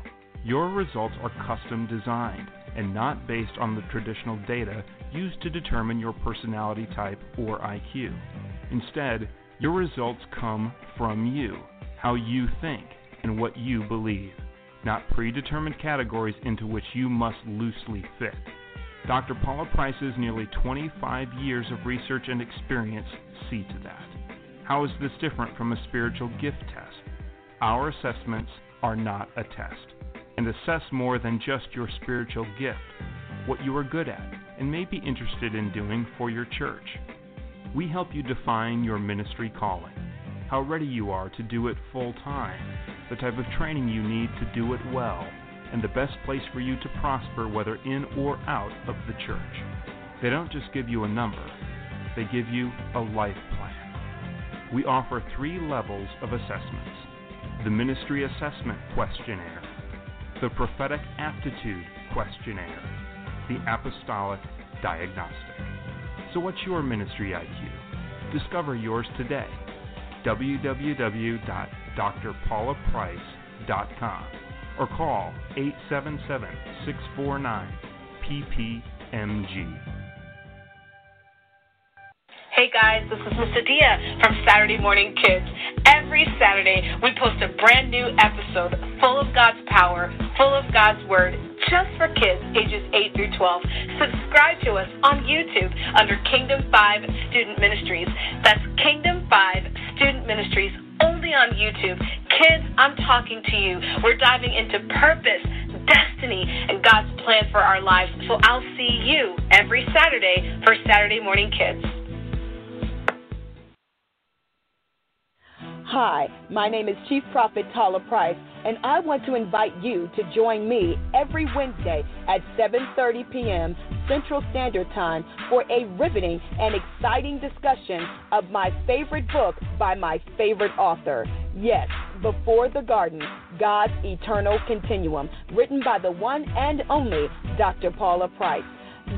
Your results are custom designed and not based on the traditional data used to determine your personality type or IQ. Instead, your results come from you, how you think, and what you believe, not predetermined categories into which you must loosely fit. Dr. Paula Price's nearly 25 years of research and experience see to that. How is this different from a spiritual gift test? Our assessments are not a test and assess more than just your spiritual gift, what you are good at, and may be interested in doing for your church. We help you define your ministry calling, how ready you are to do it full time, the type of training you need to do it well, and the best place for you to prosper whether in or out of the church. They don't just give you a number, they give you a life plan. We offer three levels of assessments the Ministry Assessment Questionnaire the Prophetic Aptitude Questionnaire, the Apostolic Diagnostic. So, what's your ministry IQ? Discover yours today. www.drpaulaprice.com or call 877 649 PPMG. Hey guys, this is Miss Adia from Saturday Morning Kids. Every Saturday, we post a brand new episode full of God's power, full of God's Word, just for kids ages 8 through 12. Subscribe to us on YouTube under Kingdom 5 Student Ministries. That's Kingdom 5 Student Ministries only on YouTube. Kids, I'm talking to you. We're diving into purpose, destiny, and God's plan for our lives. So I'll see you every Saturday for Saturday Morning Kids. Hi, my name is Chief Prophet Tala Price, and I want to invite you to join me every Wednesday at 7:30 p.m. Central Standard Time for a riveting and exciting discussion of my favorite book by my favorite author. Yes, Before the Garden: God's Eternal Continuum, written by the one and only Dr. Paula Price.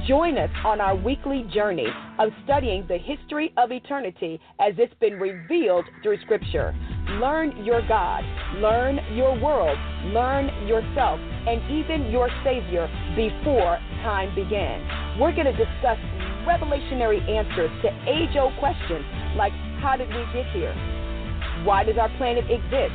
Join us on our weekly journey of studying the history of eternity as it's been revealed through Scripture. Learn your God, learn your world, learn yourself, and even your Savior before time began. We're going to discuss revelationary answers to age old questions like how did we get here? Why does our planet exist?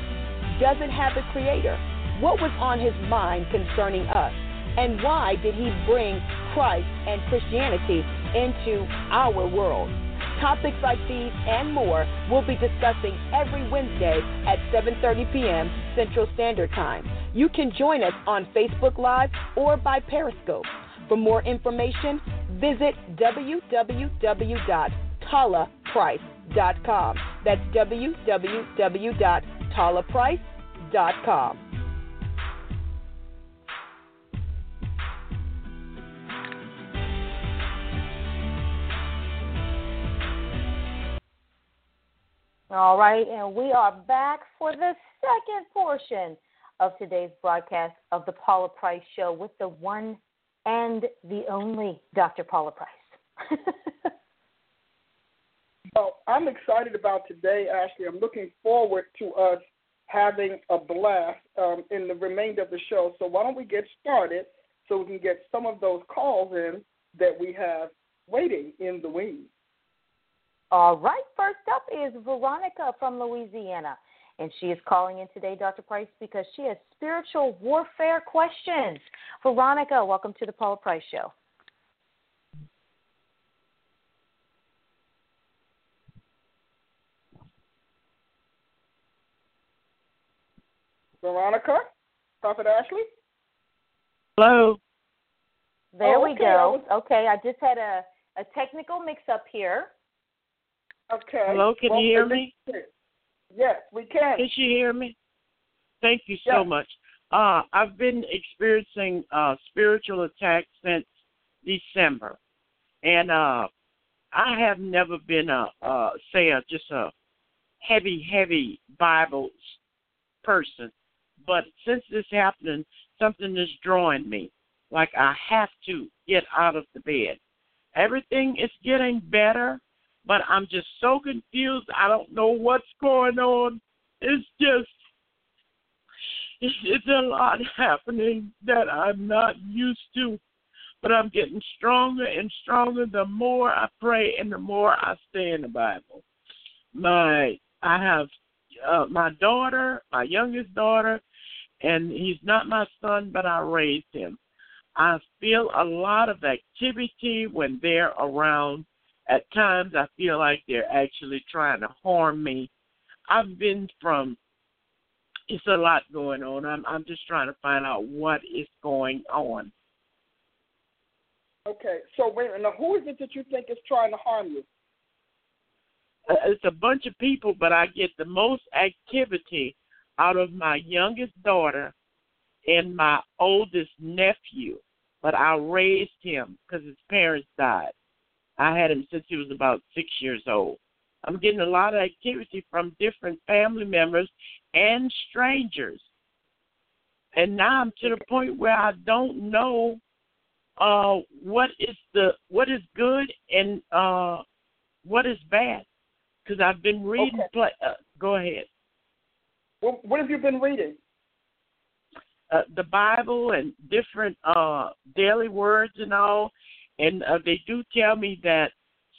Does it have a creator? What was on his mind concerning us? And why did he bring Christ and Christianity into our world? Topics like these and more we'll be discussing every Wednesday at 7:30 p.m. Central Standard Time. You can join us on Facebook Live or by Periscope. For more information, visit www.talaprice.com. That's www.talaprice.com. All right, and we are back for the second portion of today's broadcast of the Paula Price Show with the one and the only Dr. Paula Price. well, I'm excited about today, Ashley. I'm looking forward to us having a blast um, in the remainder of the show. So why don't we get started so we can get some of those calls in that we have waiting in the wings. All right, first up is Veronica from Louisiana. And she is calling in today, Dr. Price, because she has spiritual warfare questions. Veronica, welcome to the Paula Price Show. Veronica, Prophet Ashley. Hello. There oh, we go. Okay, I just had a, a technical mix up here. Okay. Hello, can well, you hear me? Yes, we can. Can you hear me? Thank you so yes. much. Uh, I've been experiencing uh, spiritual attacks since December, and uh, I have never been a uh, say a just a heavy, heavy Bible person. But since this happening, something is drawing me. Like I have to get out of the bed. Everything is getting better, but I'm just so confused. I don't know what's going on. It's just it's a lot happening that I'm not used to. But I'm getting stronger and stronger the more I pray and the more I stay in the Bible. My I have uh, my daughter, my youngest daughter, and he's not my son, but I raised him. I feel a lot of activity when they're around at times I feel like they're actually trying to harm me. I've been from it's a lot going on. I'm I'm just trying to find out what is going on. Okay, so wait, now who is it that you think is trying to harm you? Uh, it's a bunch of people, but I get the most activity out of my youngest daughter and my oldest nephew. But I raised him because his parents died. I had him since he was about six years old. I'm getting a lot of activity from different family members and strangers. And now I'm to the point where I don't know uh what is the what is good and uh what is bad because I've been reading okay. play, uh, go ahead. Well, what have you been reading? Uh, the Bible and different uh daily words and all and uh, they do tell me that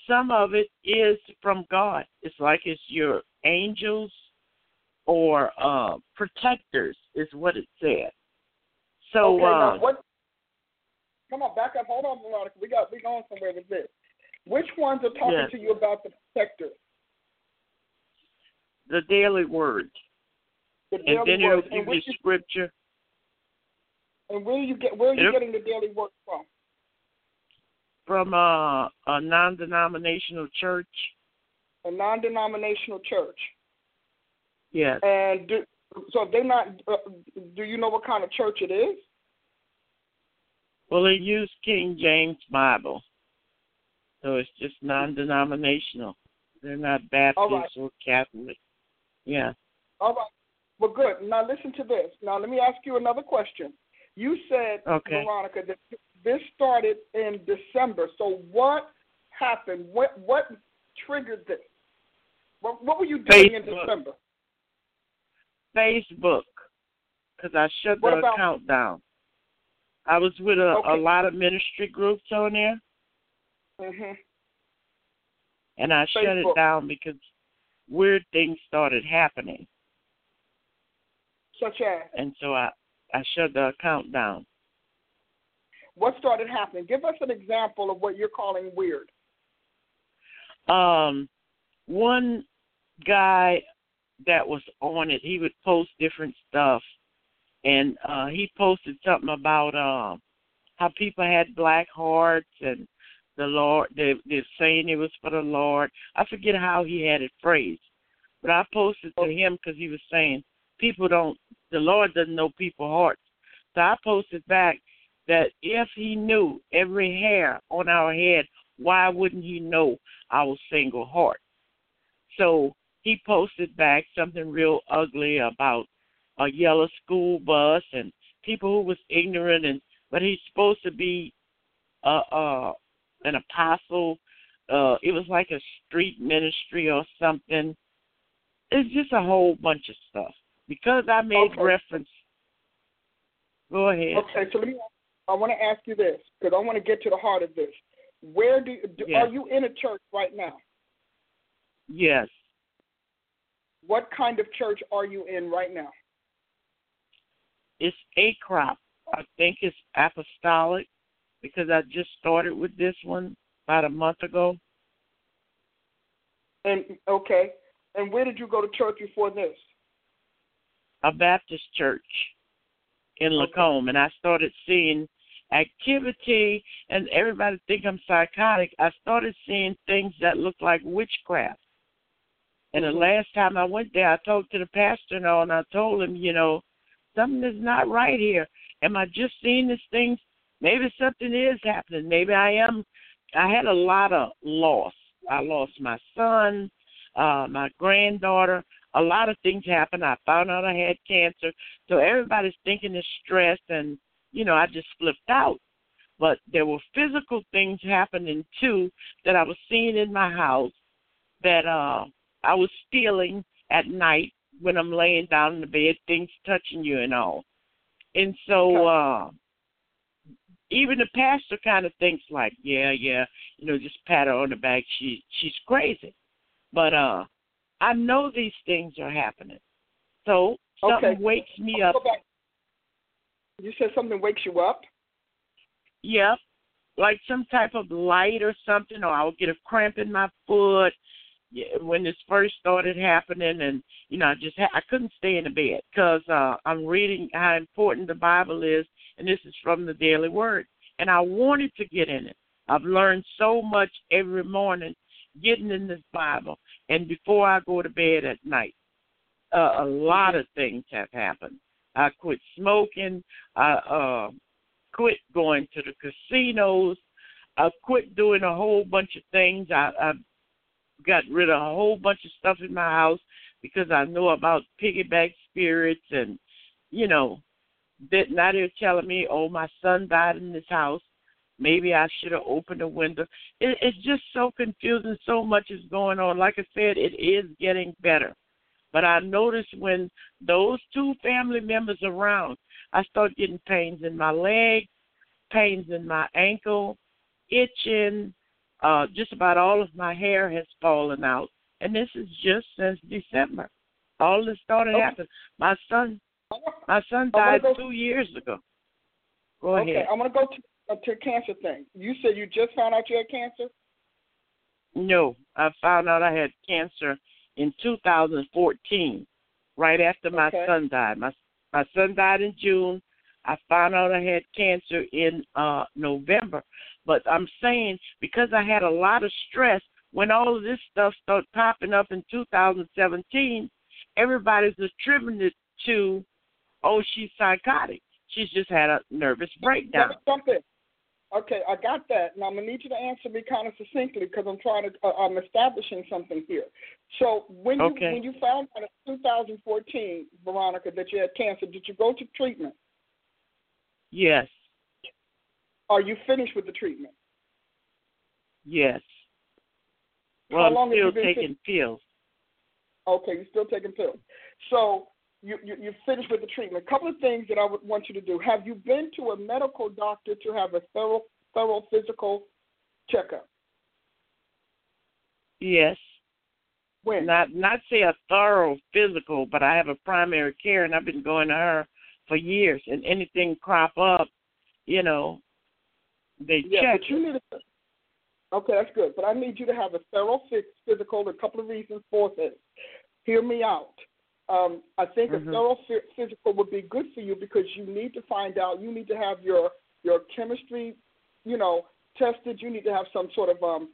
some of it is from God. It's like it's your angels or uh, protectors, is what it said. So, okay, uh, what? Come on, back up. Hold on, Veronica. We got we going somewhere with this. Which ones are talking Yes. to you about the protector? the daily word. The and daily then word. it'll give you scripture. And where you get where are you It'll- getting the daily word from? From a, a non denominational church. A non-denominational church. Yes. And do, so if they're not, uh, do you know what kind of church it is? Well, they use King James Bible. So it's just non denominational. They're not Baptist right. or Catholic. Yeah. All right. Well, good. Now listen to this. Now let me ask you another question. You said, Okay. Veronica, that this started in December. So what happened? What what triggered this? What, what were you doing in December? Facebook, because I shut What the about- account down. I was with a, a lot of ministry groups on there, hmm and I shut it down because weird things started happening, Such as and so I I shut the account down. What started happening? Give us an example of what you're calling weird. Um, one guy that was on it, he would post different stuff, and uh he posted something about um how people had black hearts and the Lord they they're saying it was for the Lord. I forget how he had it phrased, but I posted to him because he was saying people don't the Lord doesn't know people's hearts. So I posted back that if he knew every hair on our head, why wouldn't he know our single heart? So he posted back something real ugly about a yellow school bus and people who was ignorant and but he's supposed to be uh uh an apostle. Uh it was like a street ministry or something. It's just a whole bunch of stuff. Because I made Okay. reference Go ahead. Okay, so let me. I want to ask you this because I want to get to the heart of this. Where do, do Yes. are you in a church right now? Yes. What kind of church are you in right now? It's a crop. I think it's apostolic because I just started with this one about a month ago. And okay, and where did you go to church before this? a Baptist church in Lacombe, and I started seeing activity, and everybody think I'm psychotic. I started seeing things that looked like witchcraft. And the last time I went there, I talked to the pastor and all, and I told him, you know, something is not right here. Am I just seeing these things? Maybe something is happening. Maybe I am. I had a lot of loss. I lost my son, uh, my granddaughter. A lot of things happened. I found out I had cancer. So everybody's thinking it's stress, and you know, I just flipped out. But there were physical things happening too that I was seeing in my house that uh I was feeling at night when I'm laying down in the bed, things touching you and all. And so uh even the pastor kind of thinks like, yeah, yeah, you know, just pat her on the back. She she's crazy. But uh I know these things are happening. So something Okay. wakes me I'll up. go back. You said something wakes you up. Yep. Like some type of light or something, or I'll get a cramp in my foot. When this first started happening, and you know, I just ha- I couldn't stay in the bed because uh, I'm reading how important the Bible is, and this is from the Daily Word, and I wanted to get in it. I've learned so much every morning getting in this Bible, and before I go to bed at night, uh, a lot of things have happened. I quit smoking. I uh, quit going to the casinos. I quit doing a whole bunch of things. I, I got rid of a whole bunch of stuff in my house because I know about piggyback spirits and, you know, that now they're telling me, oh, my son died in this house. Maybe I should have opened a window. It, it's just so confusing. So much is going on. Like I said, it is getting better. But I noticed when those two family members around, I start getting pains in my leg, pains in my ankle, itching. Uh, just about all of my hair has fallen out, and this is just since December. All this started Okay. happening. My son, my son died go- two years ago. Go okay, ahead. I want to go to uh, to cancer thing. You said you just found out you had cancer. No, I found out I had cancer in 2014, right after my Okay. son died. My my son died in June. I found out I had cancer in uh November. But I'm saying because I had a lot of stress when all of this stuff started popping up in 2017, everybody's attributing it to, oh, she's psychotic. She's just had a nervous breakdown. Me jump in. Okay, I got that. Now I'm gonna need you to answer me kind of succinctly because I'm trying to. Uh, I'm establishing something here. So when you Okay. when you found out in 2014, Veronica, that you had cancer, did you go to treatment? Yes, Are you finished with the treatment? yes. Well, How I'm long have still you been taking pills. Okay, you're still taking pills. So you, you you finished with the treatment. A couple of things that I would want you to do. Have you been to a medical doctor to have a thorough thorough physical checkup? Yes. When? Not not say a thorough physical, but I have a primary care, and I've been going to her for years. And anything crop up, you know, they yeah, check. but you need to. Okay, that's good. But I need you to have a thorough physical. A couple of reasons for this. Hear me out. Um, I think Mhm. a thorough phy- physical would be good for you because you need to find out. You need to have your your chemistry, you know, tested. You need to have some sort of um,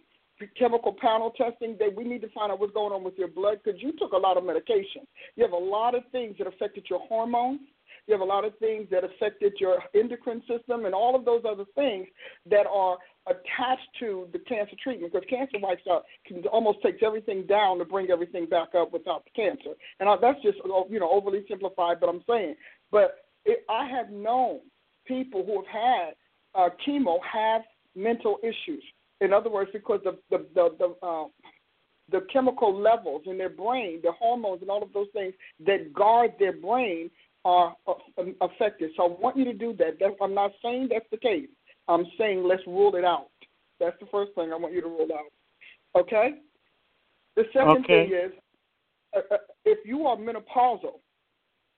chemical panel testing. That we need to find out what's going on with your blood because you took a lot of medication. You have a lot of things that affected your hormones. You have a lot of things that affected your endocrine system and all of those other things that are attached to the cancer treatment because cancer wipes out can almost takes everything down to bring everything back up without the cancer. And I, that's just you know overly simplified, but I'm saying. But it, I have known people who have had uh, chemo have mental issues. In other words, because the the the, the uh, the chemical levels in their brain, the hormones, and all of those things that guard their brain are uh, affected. So I want you to do that. That's, I'm not saying that's the case. I'm saying let's rule it out. That's the first thing I want you to rule out. Okay? The second Okay. thing is uh, uh, if you are menopausal,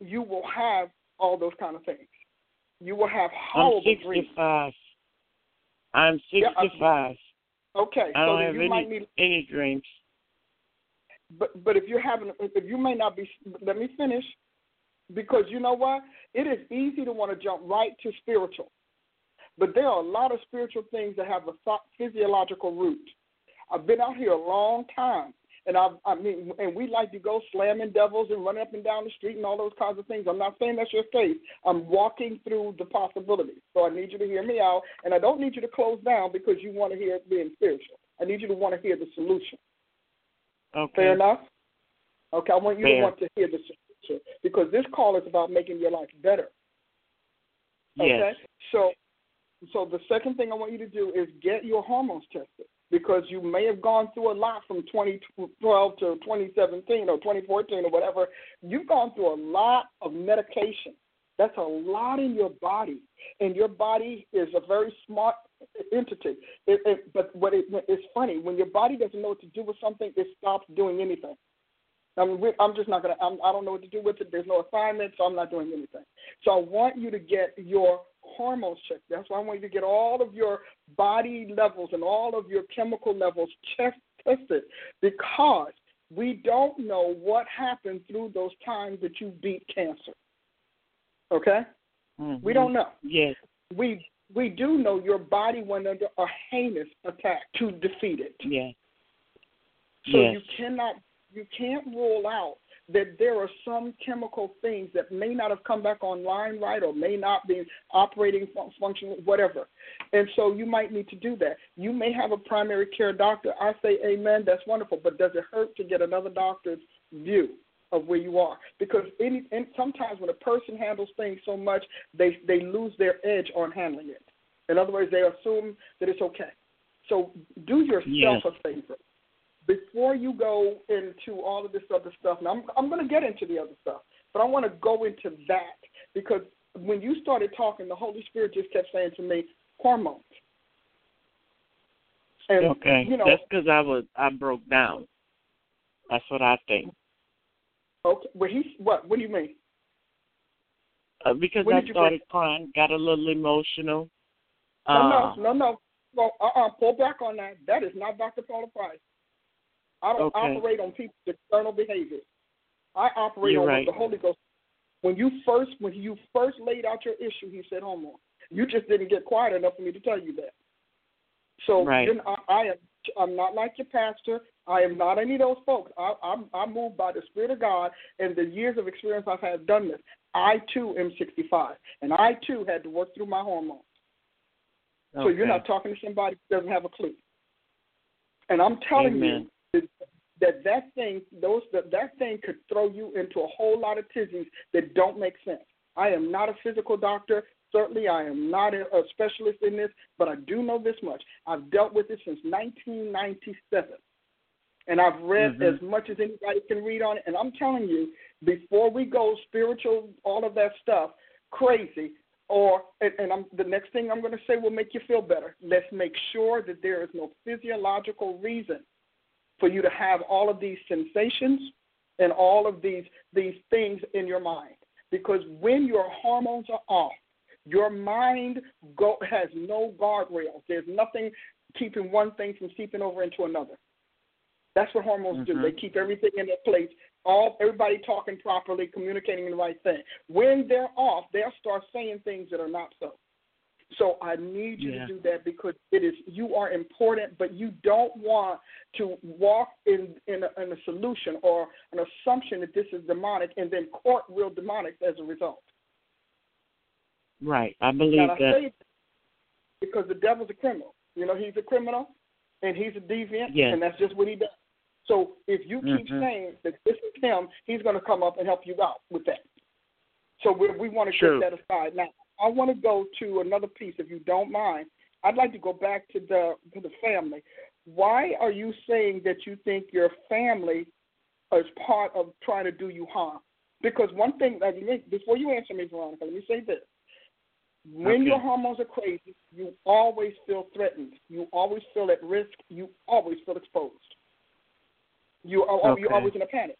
you will have all those kind of things. You will have I'm horrible dreams. I'm Yeah, I- 65. Okay, I so don't then have you any might need any dreams. but but if you're having if you may not be let me finish because you know what it is easy to want to jump right to spiritual but there are a lot of spiritual things that have a physiological root i've been out here a long time and I, I mean, and we like to go slamming devils and running up and down the street and all those kinds of things. I'm not saying that's your case. I'm walking through the possibilities. So I need you to hear me out, and I don't need you to close down because you want to hear it being spiritual. I need you to want to hear the solution. Okay. Fair enough? Okay, I want you to want to hear the solution because this call is about making your life better. Okay? Yes. So so the second thing I want you to do is get your hormones tested because you may have gone through a lot from 2012 to 2017 or 2014 or whatever. You've gone through a lot of medication. That's a lot in your body, and your body is a very smart entity. It, it, but what it, it's funny when your body doesn't know what to do with something, it stops doing anything. I'm, I'm just not gonna. I'm, I don't know what to do with it. There's no assignment, so I'm not doing anything. So I want you to get your hormones checked. That's why I want you to get all of your body levels and all of your chemical levels checked, tested, because we don't know what happened through those times that you beat cancer. Okay, Mhm. we don't know. Yes. We we do know your body went under a heinous attack to defeat it. Yes. So yes. you cannot you can't rule out that there are some chemical things that may not have come back online right or may not be operating fun- functioning whatever. And so you might need to do that. You may have a primary care doctor. I say amen, that's wonderful, but does it hurt to get another doctor's view? Of where you are, because any and sometimes when a person handles things so much, they they lose their edge on handling it. In other words, they assume that it's okay. So do yourself Yes. a favor before you go into all of this other stuff, and I'm I'm going to get into the other stuff, but I want to go into that because when you started talking, the Holy Spirit just kept saying to me, hormones. And okay. you know, That's because I was I broke down. That's what I think. okay, well, he's what? What do you mean? Uh, because When I started crying, got a little emotional. No, Uh, no, no, no. Well, uh-uh, pull back on that. That is not Dr. Paula Price. I don't Okay. operate on people's external behavior. I operate You're on right. the Holy Ghost. When you first when you first laid out your issue, he said, "Hold on." You just didn't get quiet enough for me to tell you that. So Right. then I, I am I'm not like your pastor. I am not any of those folks. I, I'm I'm moved by the Spirit of God and the years of experience I've had done this. I too am 65, and I too had to work through my hormones. So you're not talking to somebody who doesn't have a clue. And I'm telling Amen. you that- that thing, those that that thing could throw you into a whole lot of tizzies that don't make sense. I am not a physical doctor. Certainly, I am not a, a specialist in this, but I do know this much. I've dealt with it since 1997, and I've read Mhm. as much as anybody can read on it. And I'm telling you, before we go spiritual, all of that stuff, crazy, or and, and I'm the next thing I'm going to say will make you feel better. Let's make sure that there is no physiological reason for you to have all of these sensations and all of these these things in your mind. Because when your hormones are off, your mind go, has no guardrails. There's nothing keeping one thing from seeping over into another. That's what hormones do. Mhm. They keep everything in their place. All everybody talking properly, communicating the right thing. When they're off, they'll start saying things that are not so. So I need you Yeah. to do that because it is you are important, but you don't want to walk in in a, in a solution or an assumption that this is demonic and then court real demonic as a result. Right. I believe that. because the devil's a criminal. You know, he's a criminal and he's a deviant, Yes. and that's just what he does. So if you keep Mhm. saying that this is him, he's going to come up and help you out with that. So we, we want to True. get that aside. Now, I want to go to another piece, if you don't mind. I'd like to go back to the to the family. Why are you saying that you think your family is part of trying to do you harm? Because one thing, like, let me- before you answer me, Veronica, let me say this: when Okay. your hormones are crazy, you always feel threatened. You always feel at risk. You always feel exposed. You are you're always in a panic.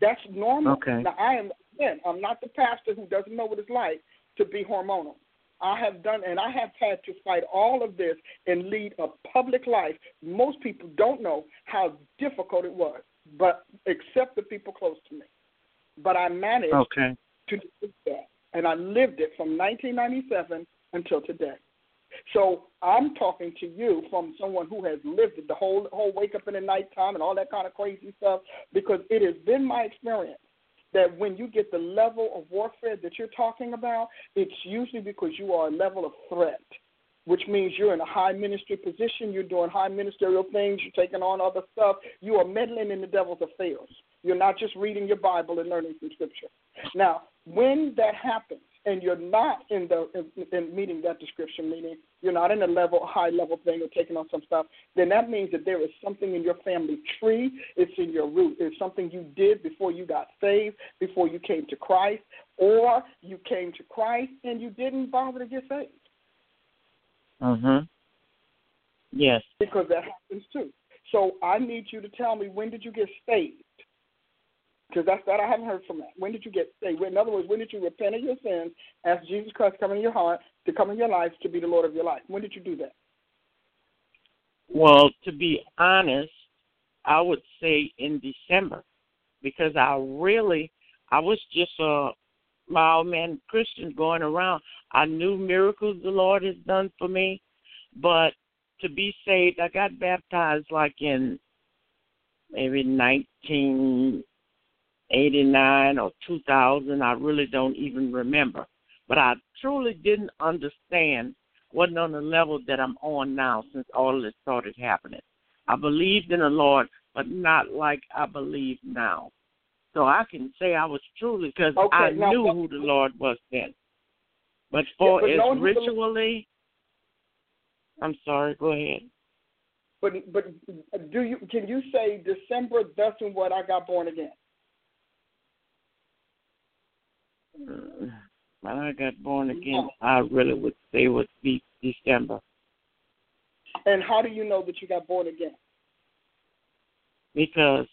That's normal. Okay. Now I am again, I'm not the pastor who doesn't know what it's like to be hormonal. I have done and I have had to fight all of this and lead a public life. Most people don't know how difficult it was, but except the people close to me. But I managed Okay. to do that. And I lived it from 1997 until today. So I'm talking to you from someone who has lived it, the whole whole wake up in the nighttime and all that kind of crazy stuff, because it has been my experience that when you get the level of warfare that you're talking about, it's usually because you are a level of threat, which means you're in a high ministry position, you're doing high ministerial things, you're taking on other stuff, you are meddling in the devil's affairs. You're not just reading your Bible and learning from Scripture. Now, when that happens, and you're not in the in, in meeting that description, meaning you're not in a level high level thing or taking on some stuff, then that means that there is something in your family tree. It's in your root. It's something you did before you got saved, before you came to Christ, or you came to Christ and you didn't bother to get saved Mhm. Yes. because that happens too. So I need you to tell me when did you get saved? Because that's that I haven't heard from that. When did you get saved? In other words, when did you repent of your sins, ask Jesus Christ to come in your heart, to come in your life, to be the Lord of your life? When did you do that? Well, to be honest, I would say in December because I really I was just a mild man Christian going around. I knew miracles the Lord has done for me, but to be saved, I got baptized like in maybe 1989 or 2000. I really don't even remember. But I truly didn't understand, wasn't on the level that I'm on now since all this started happening. I believed in the Lord, but not like I believe now. So I can say I was truly because Okay, I now- knew who the Lord was then. But for but as ritually, I'm sorry. Go ahead. But but do you can you say December that's when what I got born again? Uh, When I got born again, I really would say would be December And how do you know that you got born again? because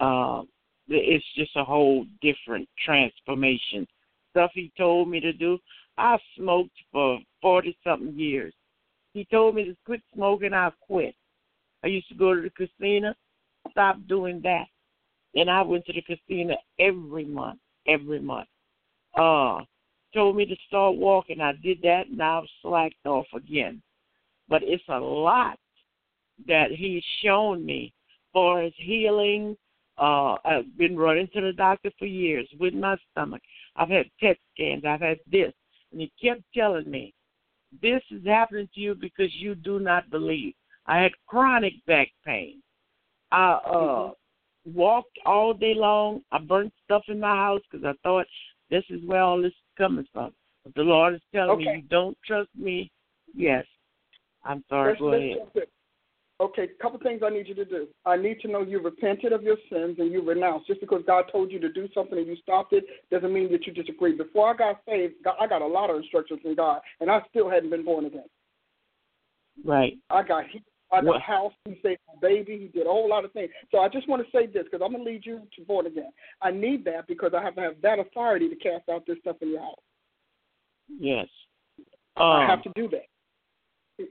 uh, it's just a whole different transformation. Stuff he told me to do. I smoked for forty something years. He told me to quit smoking. I quit. I used to go to the casino. stopped doing that. And I went to the casino every month, every month. Uh, told me to start walking. I did that, and I've slacked off again. But it's a lot that he's shown me for his healing. Uh, I've been running to the doctor for years with my stomach. I've had PET scans. I've had this. And he kept telling me, this is happening to you because you do not believe. I had chronic back pain. I uh, mm-hmm. walked all day long. I burnt stuff in my house because I thought this is where all this is coming from. But the Lord is telling okay. me, you don't trust me. Yes. I'm sorry. Let's, Go let's ahead. Okay, a couple things I need you to do. I need to know you repented of your sins and you renounced. Just because God told you to do something and you stopped it doesn't mean that you disagree. Before I got saved, I got a lot of instructions from God, and I still hadn't been born again. Right. I got got What- house. He saved my baby. He did a whole lot of things. So I just want to say this because I'm gonna lead you to born again. I need that because I have to have that authority to cast out this stuff in your house. Yes. I Um, have to do that.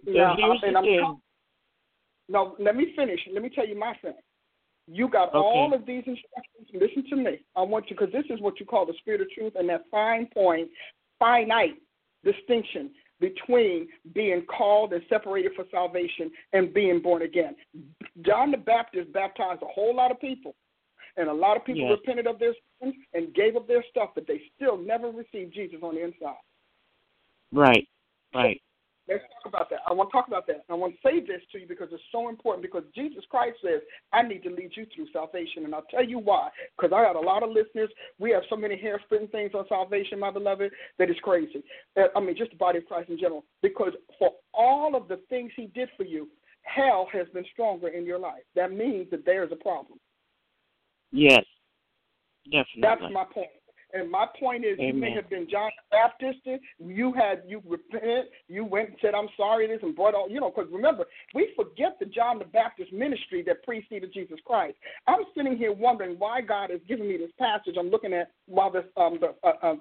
Now, and the I'm. No, let me finish. Let me tell you my thing. You got Okay. all of these instructions. Listen to me. I want you because this is what you call the spirit of truth and that fine point, finite distinction between being called and separated for salvation and being born again. John the Baptist baptized a whole lot of people, and a lot of people Yes. repented of their sins and gave up their stuff, but they still never received Jesus on the inside. Right. Right. Let's talk about that. I want to talk about that. I want to say this to you because it's so important because Jesus Christ says, I need to lead you through salvation. And I'll tell you why. Because I got a lot of listeners. We have so many hair splitting things on salvation, my beloved, that it's crazy. Uh, I mean, just the body of Christ in general. Because for all of the things he did for you, hell has been stronger in your life. That means that there is a problem. Yes. Definitely. That's my point. And my point is, you may have been John the Baptist. You had you repented. You went and said, "I'm sorry," this and brought all. You know, because remember, we forget the John the Baptist ministry that preceded Jesus Christ. I'm sitting here wondering why God is giving me this passage. I'm looking at while this um the uh, uh,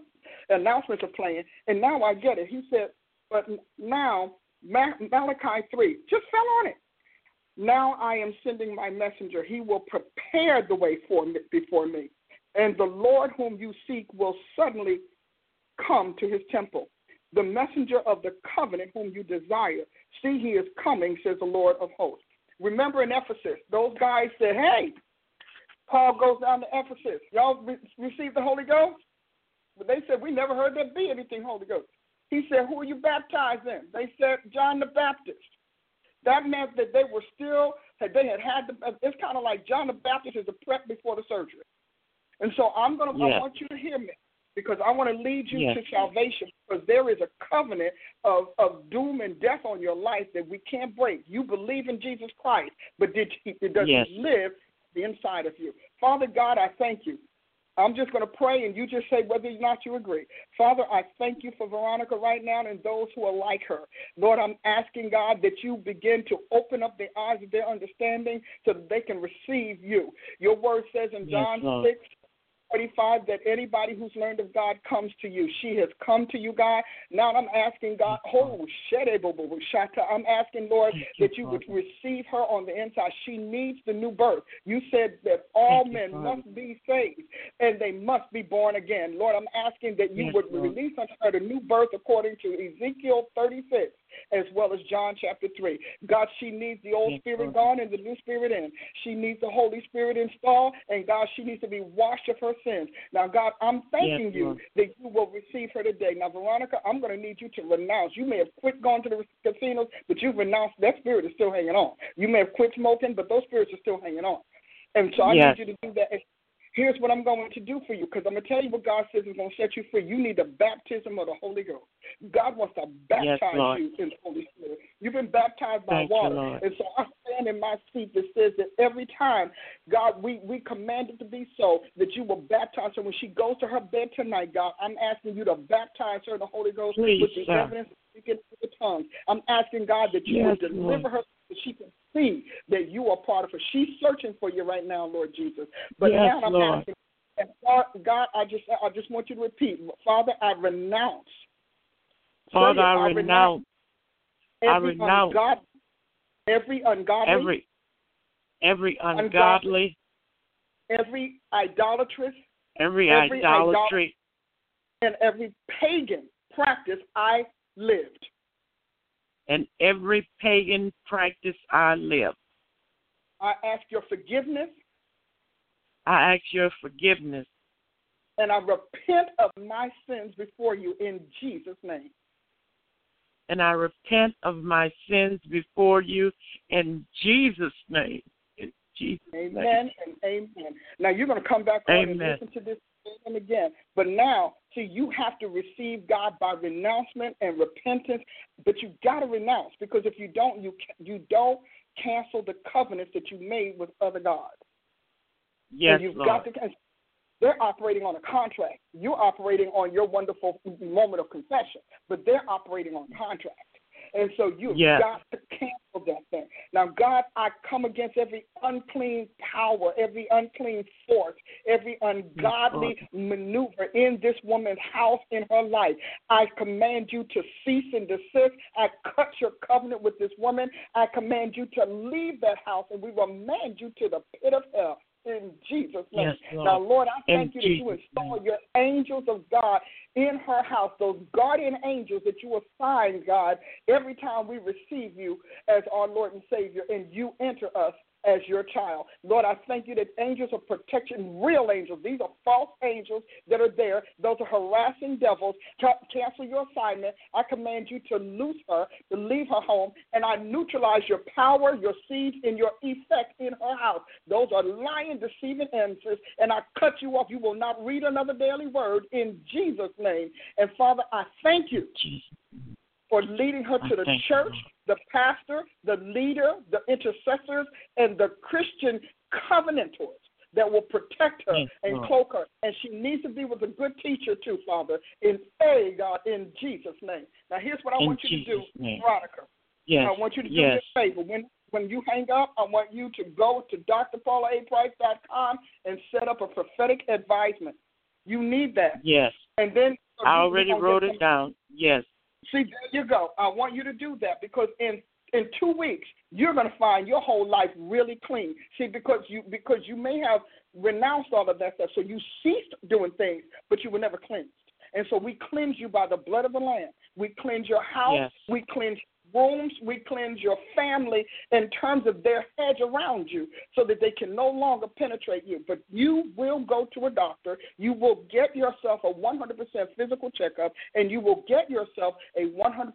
announcements are playing, and now I get it. He said, "But now Malachi three just fell on it." Now I am sending my messenger. He will prepare the way for me, before me. And the Lord whom you seek will suddenly come to his temple. The messenger of the covenant whom you desire. See, he is coming, says the Lord of hosts. Remember in Ephesus, those guys said, Hey, Paul goes down to Ephesus. Y'all re- received the Holy Ghost? But they said, We never heard there be anything Holy Ghost. He said, Who are you baptized in? They said, John the Baptist. That meant that they were still, that they had had, the, it's kind of like John the Baptist is the prep before the surgery. And so I'm going to, I want you to hear me because I want to lead you Yes. to salvation because there is a covenant of, of doom and death on your life that we can't break. You believe in Jesus Christ, but did he, does Yes. live the inside of you? Father God, I thank you. I'm just going to pray and you just say whether or not you agree. Father, I thank you for Veronica right now and those who are like her. Lord, I'm asking God that you begin to open up the eyes of their understanding so that they can receive you. Your word says in John Lord. 6, 45 that anybody who's learned of God comes to you. She has come to you, God. Now I'm asking God, oh. I'm asking, Lord, that you would receive her on the inside. She needs the new birth. You said that all men must be saved and they must be born again. Lord, I'm asking that you would release unto her the new birth according to Ezekiel 36 as well as John chapter 3. God, she needs the old Yes, spirit Lord. gone and the new spirit in. She needs the Holy Spirit installed, and God, she needs to be washed of her sins. Now, God, I'm thanking Yes, you Lord. that you will receive her today. Now, Veronica, I'm going to need you to renounce. You may have quit going to the casinos, but you've renounced. That spirit is still hanging on. You may have quit smoking, but those spirits are still hanging on. And so I Yes. need you to do that. Here's what I'm going to do for you because I'm going to tell you what God says is going to set you free. You need the baptism of the Holy Ghost. God wants to baptize Lord. you in the Holy Spirit. You've been baptized by Thank water. Lord. And so I stand in my seat that says that every time, God, we, we command it to be so, that you will baptize her. When she goes to her bed tonight, God, I'm asking you to baptize her in the Holy Ghost Please, with the sir. evidence of speaking with the tongues. I'm asking God that you Yes, will deliver Lord. her so she can see that you are part of her. She's searching for you right now, Lord Jesus. But Yes, now I'm Lord. asking and God, God, I just I just want you to repeat, Father, I renounce. Father, it, I renounce I every renounce ungod- every ungodly, every every ungodly, every idolatrous, every, every idolatry, and every pagan practice I lived. And every pagan practice I live. I ask your forgiveness I ask your forgiveness and I repent of my sins before you in Jesus' name. and I repent of my sins before you in Jesus' name. In Jesus' name. Amen and amen. Now you're going to come back on and listen to this and again. But now, see, you have to receive God by renouncement and repentance. But you got to renounce because if you don't, you you don't cancel the covenants that you made with other gods. Yes, and you've Lord. got to. They're operating on a contract. You're operating on your wonderful moment of confession, but they're operating on contract. And so you've Yes. got to cancel that thing. Now, God, I come against every unclean power, every unclean force, every ungodly maneuver in this woman's house, in her life. I command you to cease and desist. I cut your covenant with this woman. I command you to leave that house, and we remand you to the pit of hell. In Jesus' name. Yes, Lord. Now, Lord, I In thank you that you Jesus' install your angels of God in her house, those guardian angels that you assign, God, every time we receive you as our Lord and Savior and you enter us as your child. Lord, I thank you that angels of protection, real angels, these are false angels that are there. Those are harassing devils. Cancel your assignment. I command you to loose her, to leave her home, and I neutralize your power, your seeds, and your effect in her house. Those are lying, deceiving answers, and I cut you off. You will not read another daily word in Jesus' name. And Father, I thank you for leading her to the thank you, church, the pastor, the leader, the intercessors, and the Christian covenantors that will protect her and cloak her. And she needs to be with a good teacher too, Father. In A, God, in Jesus' name. Now here's what I In want you to do, name. Veronica. Yes. I want you to do yes. me a favor. When when you hang up, I want you to go to drpaulaaprice.com and set up a prophetic advisement. You need that. Yes. And then I already wrote it down. Yes. See, there you go. I want you to do that because in in two weeks you're going to find your whole life really clean. See, because you because you may have renounced all of that stuff, so you ceased doing things, but you were never cleansed. And so we cleanse you by the blood of the Lamb. We cleanse your house. Yes. We cleanse rooms. We cleanse your family in terms of their hedge around you, so that they can no longer penetrate you. But you will go to a doctor. You will get yourself a 100% physical checkup, and you will get yourself a 100%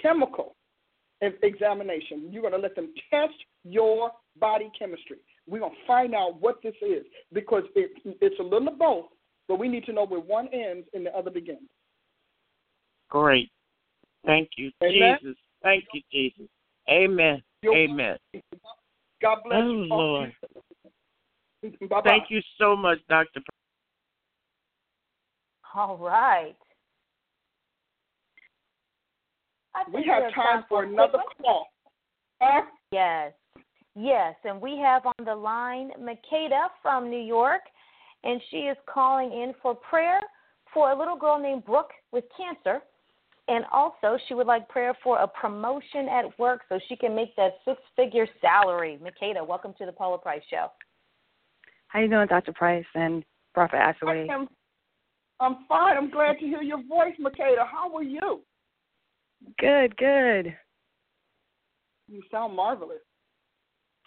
chemical examination. You're going to let them test your body chemistry. We're going to find out what this is because it, it's a little of both, but we need to know where one ends and the other begins. Great. Thank you, Amen. Jesus. Thank you, Jesus. Amen. You're Amen. God bless Oh, you. Lord. Bye bye. Thank you so much, Dr. All right. We have are time for another one. call. Huh? Yes. Yes, and we have on the line Makeda from New York, and she is calling in for prayer for a little girl named Brooke with cancer. And also, she would like prayer for a promotion at work so she can make that six figure salary. Makeda, welcome to the Paula Price Show. How are you doing, Dr. Price and Prophet Ashley? I am, I'm fine. I'm glad to hear your voice, Makeda. How are you? Good, good. You sound marvelous.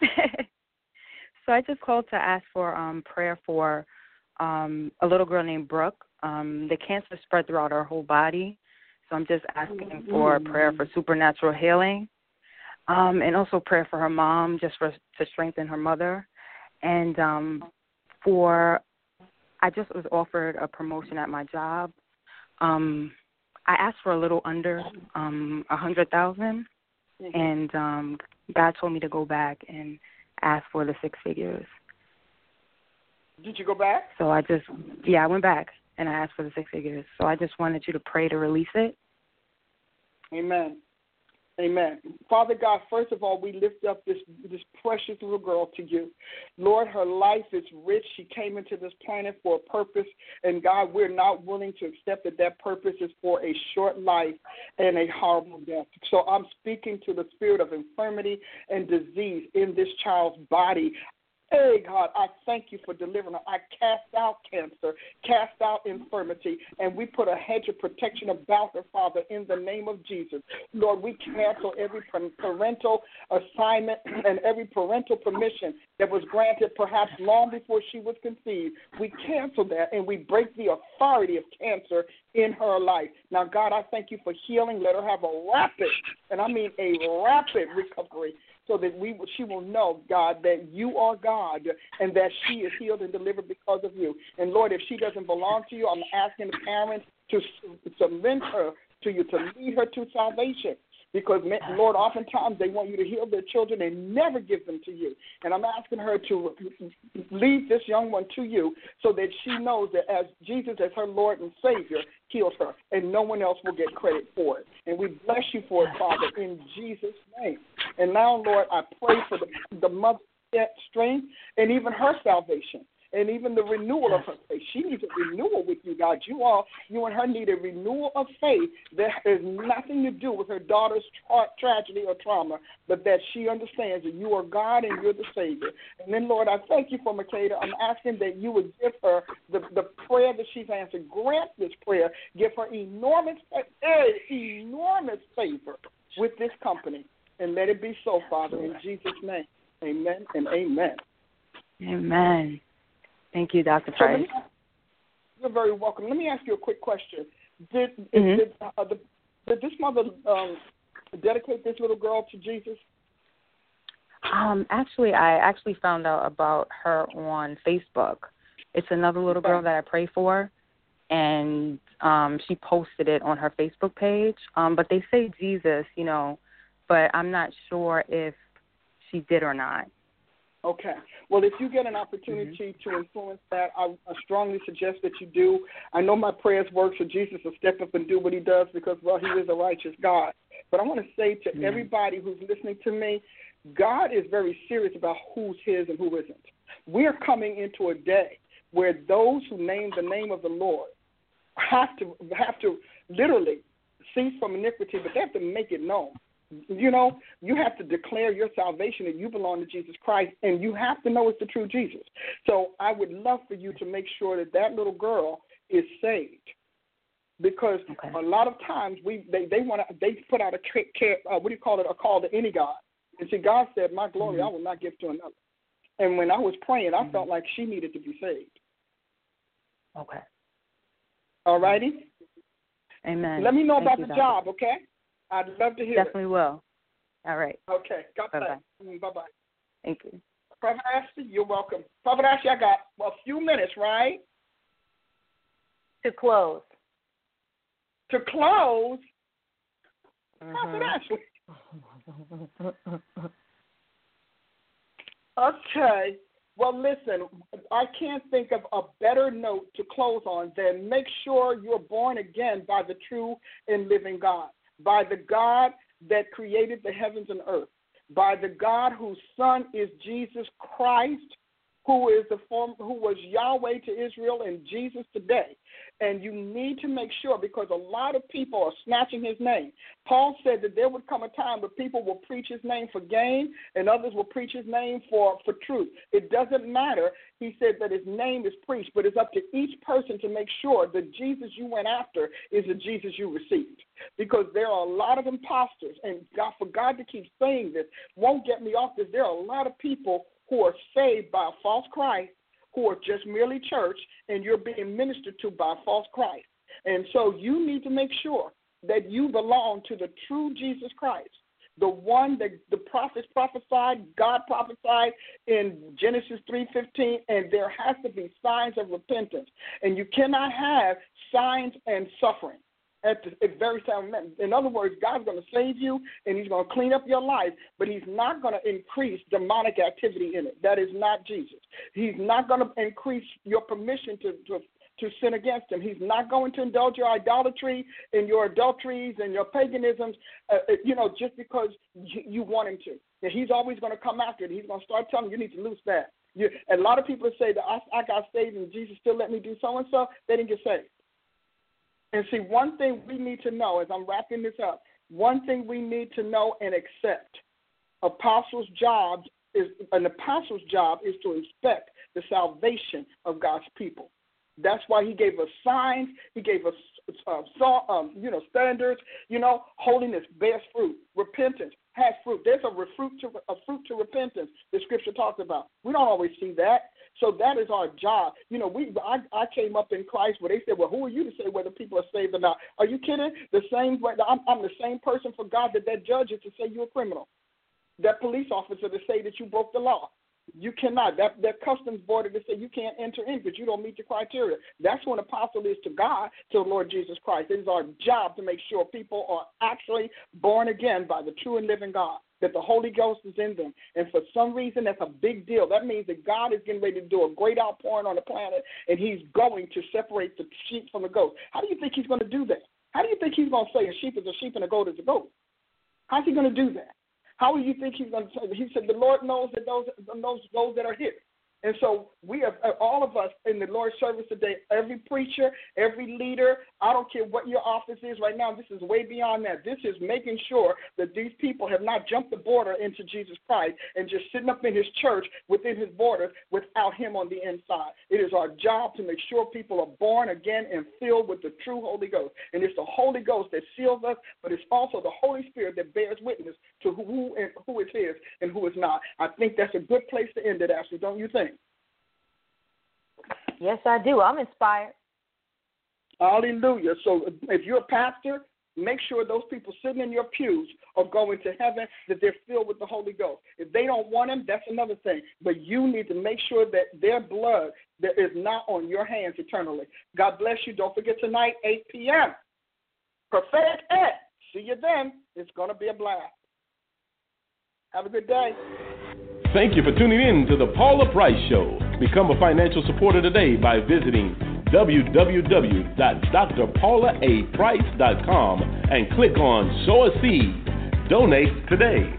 so I just called to ask for um prayer for um a little girl named Brooke. Um the cancer spread throughout her whole body. So I'm just asking for prayer for supernatural healing. Um and also prayer for her mom just for to strengthen her mother. And um for I just was offered a promotion at my job. Um I asked for a little under um a hundred thousand and um God told me to go back and ask for the six figures. Did you go back? So I just yeah, I went back and I asked for the six figures. So I just wanted you to pray to release it. Amen. Amen. Father God, first of all, we lift up this this precious little girl to you. Lord, her life is rich. She came into this planet for a purpose, and God, we're not willing to accept that that purpose is for a short life and a horrible death. So I'm speaking to the spirit of infirmity and disease in this child's body. Hey, God, I thank you for delivering her. I cast out cancer, cast out infirmity, and we put a hedge of protection about her, Father, in the name of Jesus. Lord, we cancel every parental assignment and every parental permission that was granted perhaps long before she was conceived. We cancel that and we break the authority of cancer in her life. Now, God, I thank you for healing. Let her have a rapid, and I mean a rapid recovery so that we she will know, God, that you are God and that she is healed and delivered because of you. And Lord, if she doesn't belong to you, I'm asking the parents to submit her to you, to lead her to salvation. Because, uh. Lord, oftentimes they want you to heal their children and never give them to you. And I'm asking her to lead this young one to you so that she knows that as Jesus, as her Lord and Savior, heals her, and no one else will get credit for it. And we bless you for it, Father, in Jesus' name. And now, Lord, I pray for the, the mother's strength and even her salvation and even the renewal of her faith. She needs a renewal with you, God. You all, you and her need a renewal of faith that has nothing to do with her daughter's tra- tragedy or trauma, but that she understands that you are God and you're the Savior. And then, Lord, I thank you for Makeda. I'm asking that you would give her the, the prayer that she's answered. Grant this prayer. Give her enormous, uh, enormous favor with this company. And let it be so, Father, in Jesus' name. Amen and amen. Amen. Thank you, Dr. Price. So you're very welcome. Let me ask you a quick question. Did, mm-hmm. did, uh, the, did this mother um, dedicate this little girl to Jesus? Um, actually, I actually found out about her on Facebook. It's another little girl that I pray for, and um, she posted it on her Facebook page. Um, but they say Jesus, you know, but I'm not sure if she did or not. Okay. Well, if you get an opportunity mm-hmm. to influence that, I, I strongly suggest that you do. I know my prayers work, so Jesus will step up and do what he does because, well, he is a righteous God. But I want to say to mm-hmm. everybody who's listening to me, God is very serious about who's his and who isn't. We're coming into a day where those who name the name of the Lord have to have to literally cease from iniquity, but they have to make it known. You know, you have to declare your salvation that you belong to Jesus Christ, and you have to know it's the true Jesus. So I would love for you to make sure that that little girl is saved, because okay. a lot of times we they they want to they put out a care, uh, what do you call it a call to any god, and see God said, "My glory mm-hmm. I will not give to another." And when I was praying, I mm-hmm. felt like she needed to be saved. Okay. All righty. Amen. Let me know Thank about you, the Doctor. job, okay? I'd love to hear Definitely it. will. All right. Okay. God Bye-bye. bless. Bye bye. Thank you. Prophet Ashley, you're welcome. Prophet Ashley, I got a few minutes, right? To close. To close? Mm-hmm. Prophet Ashley. okay. Well, listen, I can't think of a better note to close on than make sure you're born again by the true and living God, by the God that created the heavens and earth, by the God whose Son is Jesus Christ, who is the form, who was Yahweh to Israel and Jesus today. And you need to make sure because a lot of people are snatching his name. Paul said that there would come a time where people will preach his name for gain and others will preach his name for, for truth. It doesn't matter. He said that his name is preached, but it's up to each person to make sure the Jesus you went after is the Jesus you received. Because there are a lot of imposters, and God, for God to keep saying this won't get me off this. There are a lot of people who are saved by a false Christ who are just merely church and you're being ministered to by a false Christ. And so you need to make sure that you belong to the true Jesus Christ, the one that the prophets prophesied, God prophesied in Genesis 3:15, and there has to be signs of repentance. And you cannot have signs and suffering at the very same moment. In other words, God's going to save you and He's going to clean up your life, but He's not going to increase demonic activity in it. That is not Jesus. He's not going to increase your permission to, to to sin against him. He's not going to indulge your idolatry and your adulteries and your paganisms, uh, uh you know, just because you, you want him to. And he's always going to come after it. He's going to start telling you, you need to lose that. You, a lot of people say that I, I got saved and Jesus still let me do so and so. They didn't get saved. And see, one thing we need to know as I'm wrapping this up, one thing we need to know and accept apostles' job is an apostle's job is to inspect the salvation of God's people. That's why he gave us signs. He gave us, uh, um, you know, standards. You know, holiness bears fruit. Repentance has fruit. There's a fruit to a fruit to repentance. The scripture talks about. We don't always see that. So that is our job. You know, we I, I came up in Christ where they said, "Well, who are you to say whether people are saved or not?" Are you kidding? The same way I'm, I'm the same person for God that that judge is to say you're a criminal, that police officer to say that you broke the law. You cannot. That that customs border to say you can't enter in because you don't meet the criteria. That's what apostle is to God, to the Lord Jesus Christ. It is our job to make sure people are actually born again by the true and living God. That the Holy Ghost is in them. And for some reason that's a big deal. That means that God is getting ready to do a great outpouring on the planet and he's going to separate the sheep from the goats. How do you think he's going to do that? How do you think he's going to say a sheep is a sheep and a goat is a goat? How's he going to do that? How do you think he's going to? He said, "The Lord knows that those those those that are his." And so we have uh, all of us in the Lord's service today, every preacher, every leader, I don't care what your office is right now, this is way beyond that. This is making sure that these people have not jumped the border into Jesus Christ and just sitting up in his church within his borders without him on the inside. It is our job to make sure people are born again and filled with the true Holy Ghost. And it's the Holy Ghost that seals us, but it's also the Holy Spirit that bears witness to who and who is his and who is not. I think that's a good place to end it, Ashley, don't you think? Yes, I do. I'm inspired. Hallelujah. So if you're a pastor, make sure those people sitting in your pews are going to heaven, that they're filled with the Holy Ghost. If they don't want him, that's another thing. But you need to make sure that their blood that is not on your hands eternally. God bless you. Don't forget tonight, 8 p.m. Prophetic Ed. See you then. It's going to be a blast. Have a good day. Thank you for tuning in to the Paula Price Show. Become a financial supporter today by visiting www.drpaulaaprice.com and click on Sow a Seed. Donate today.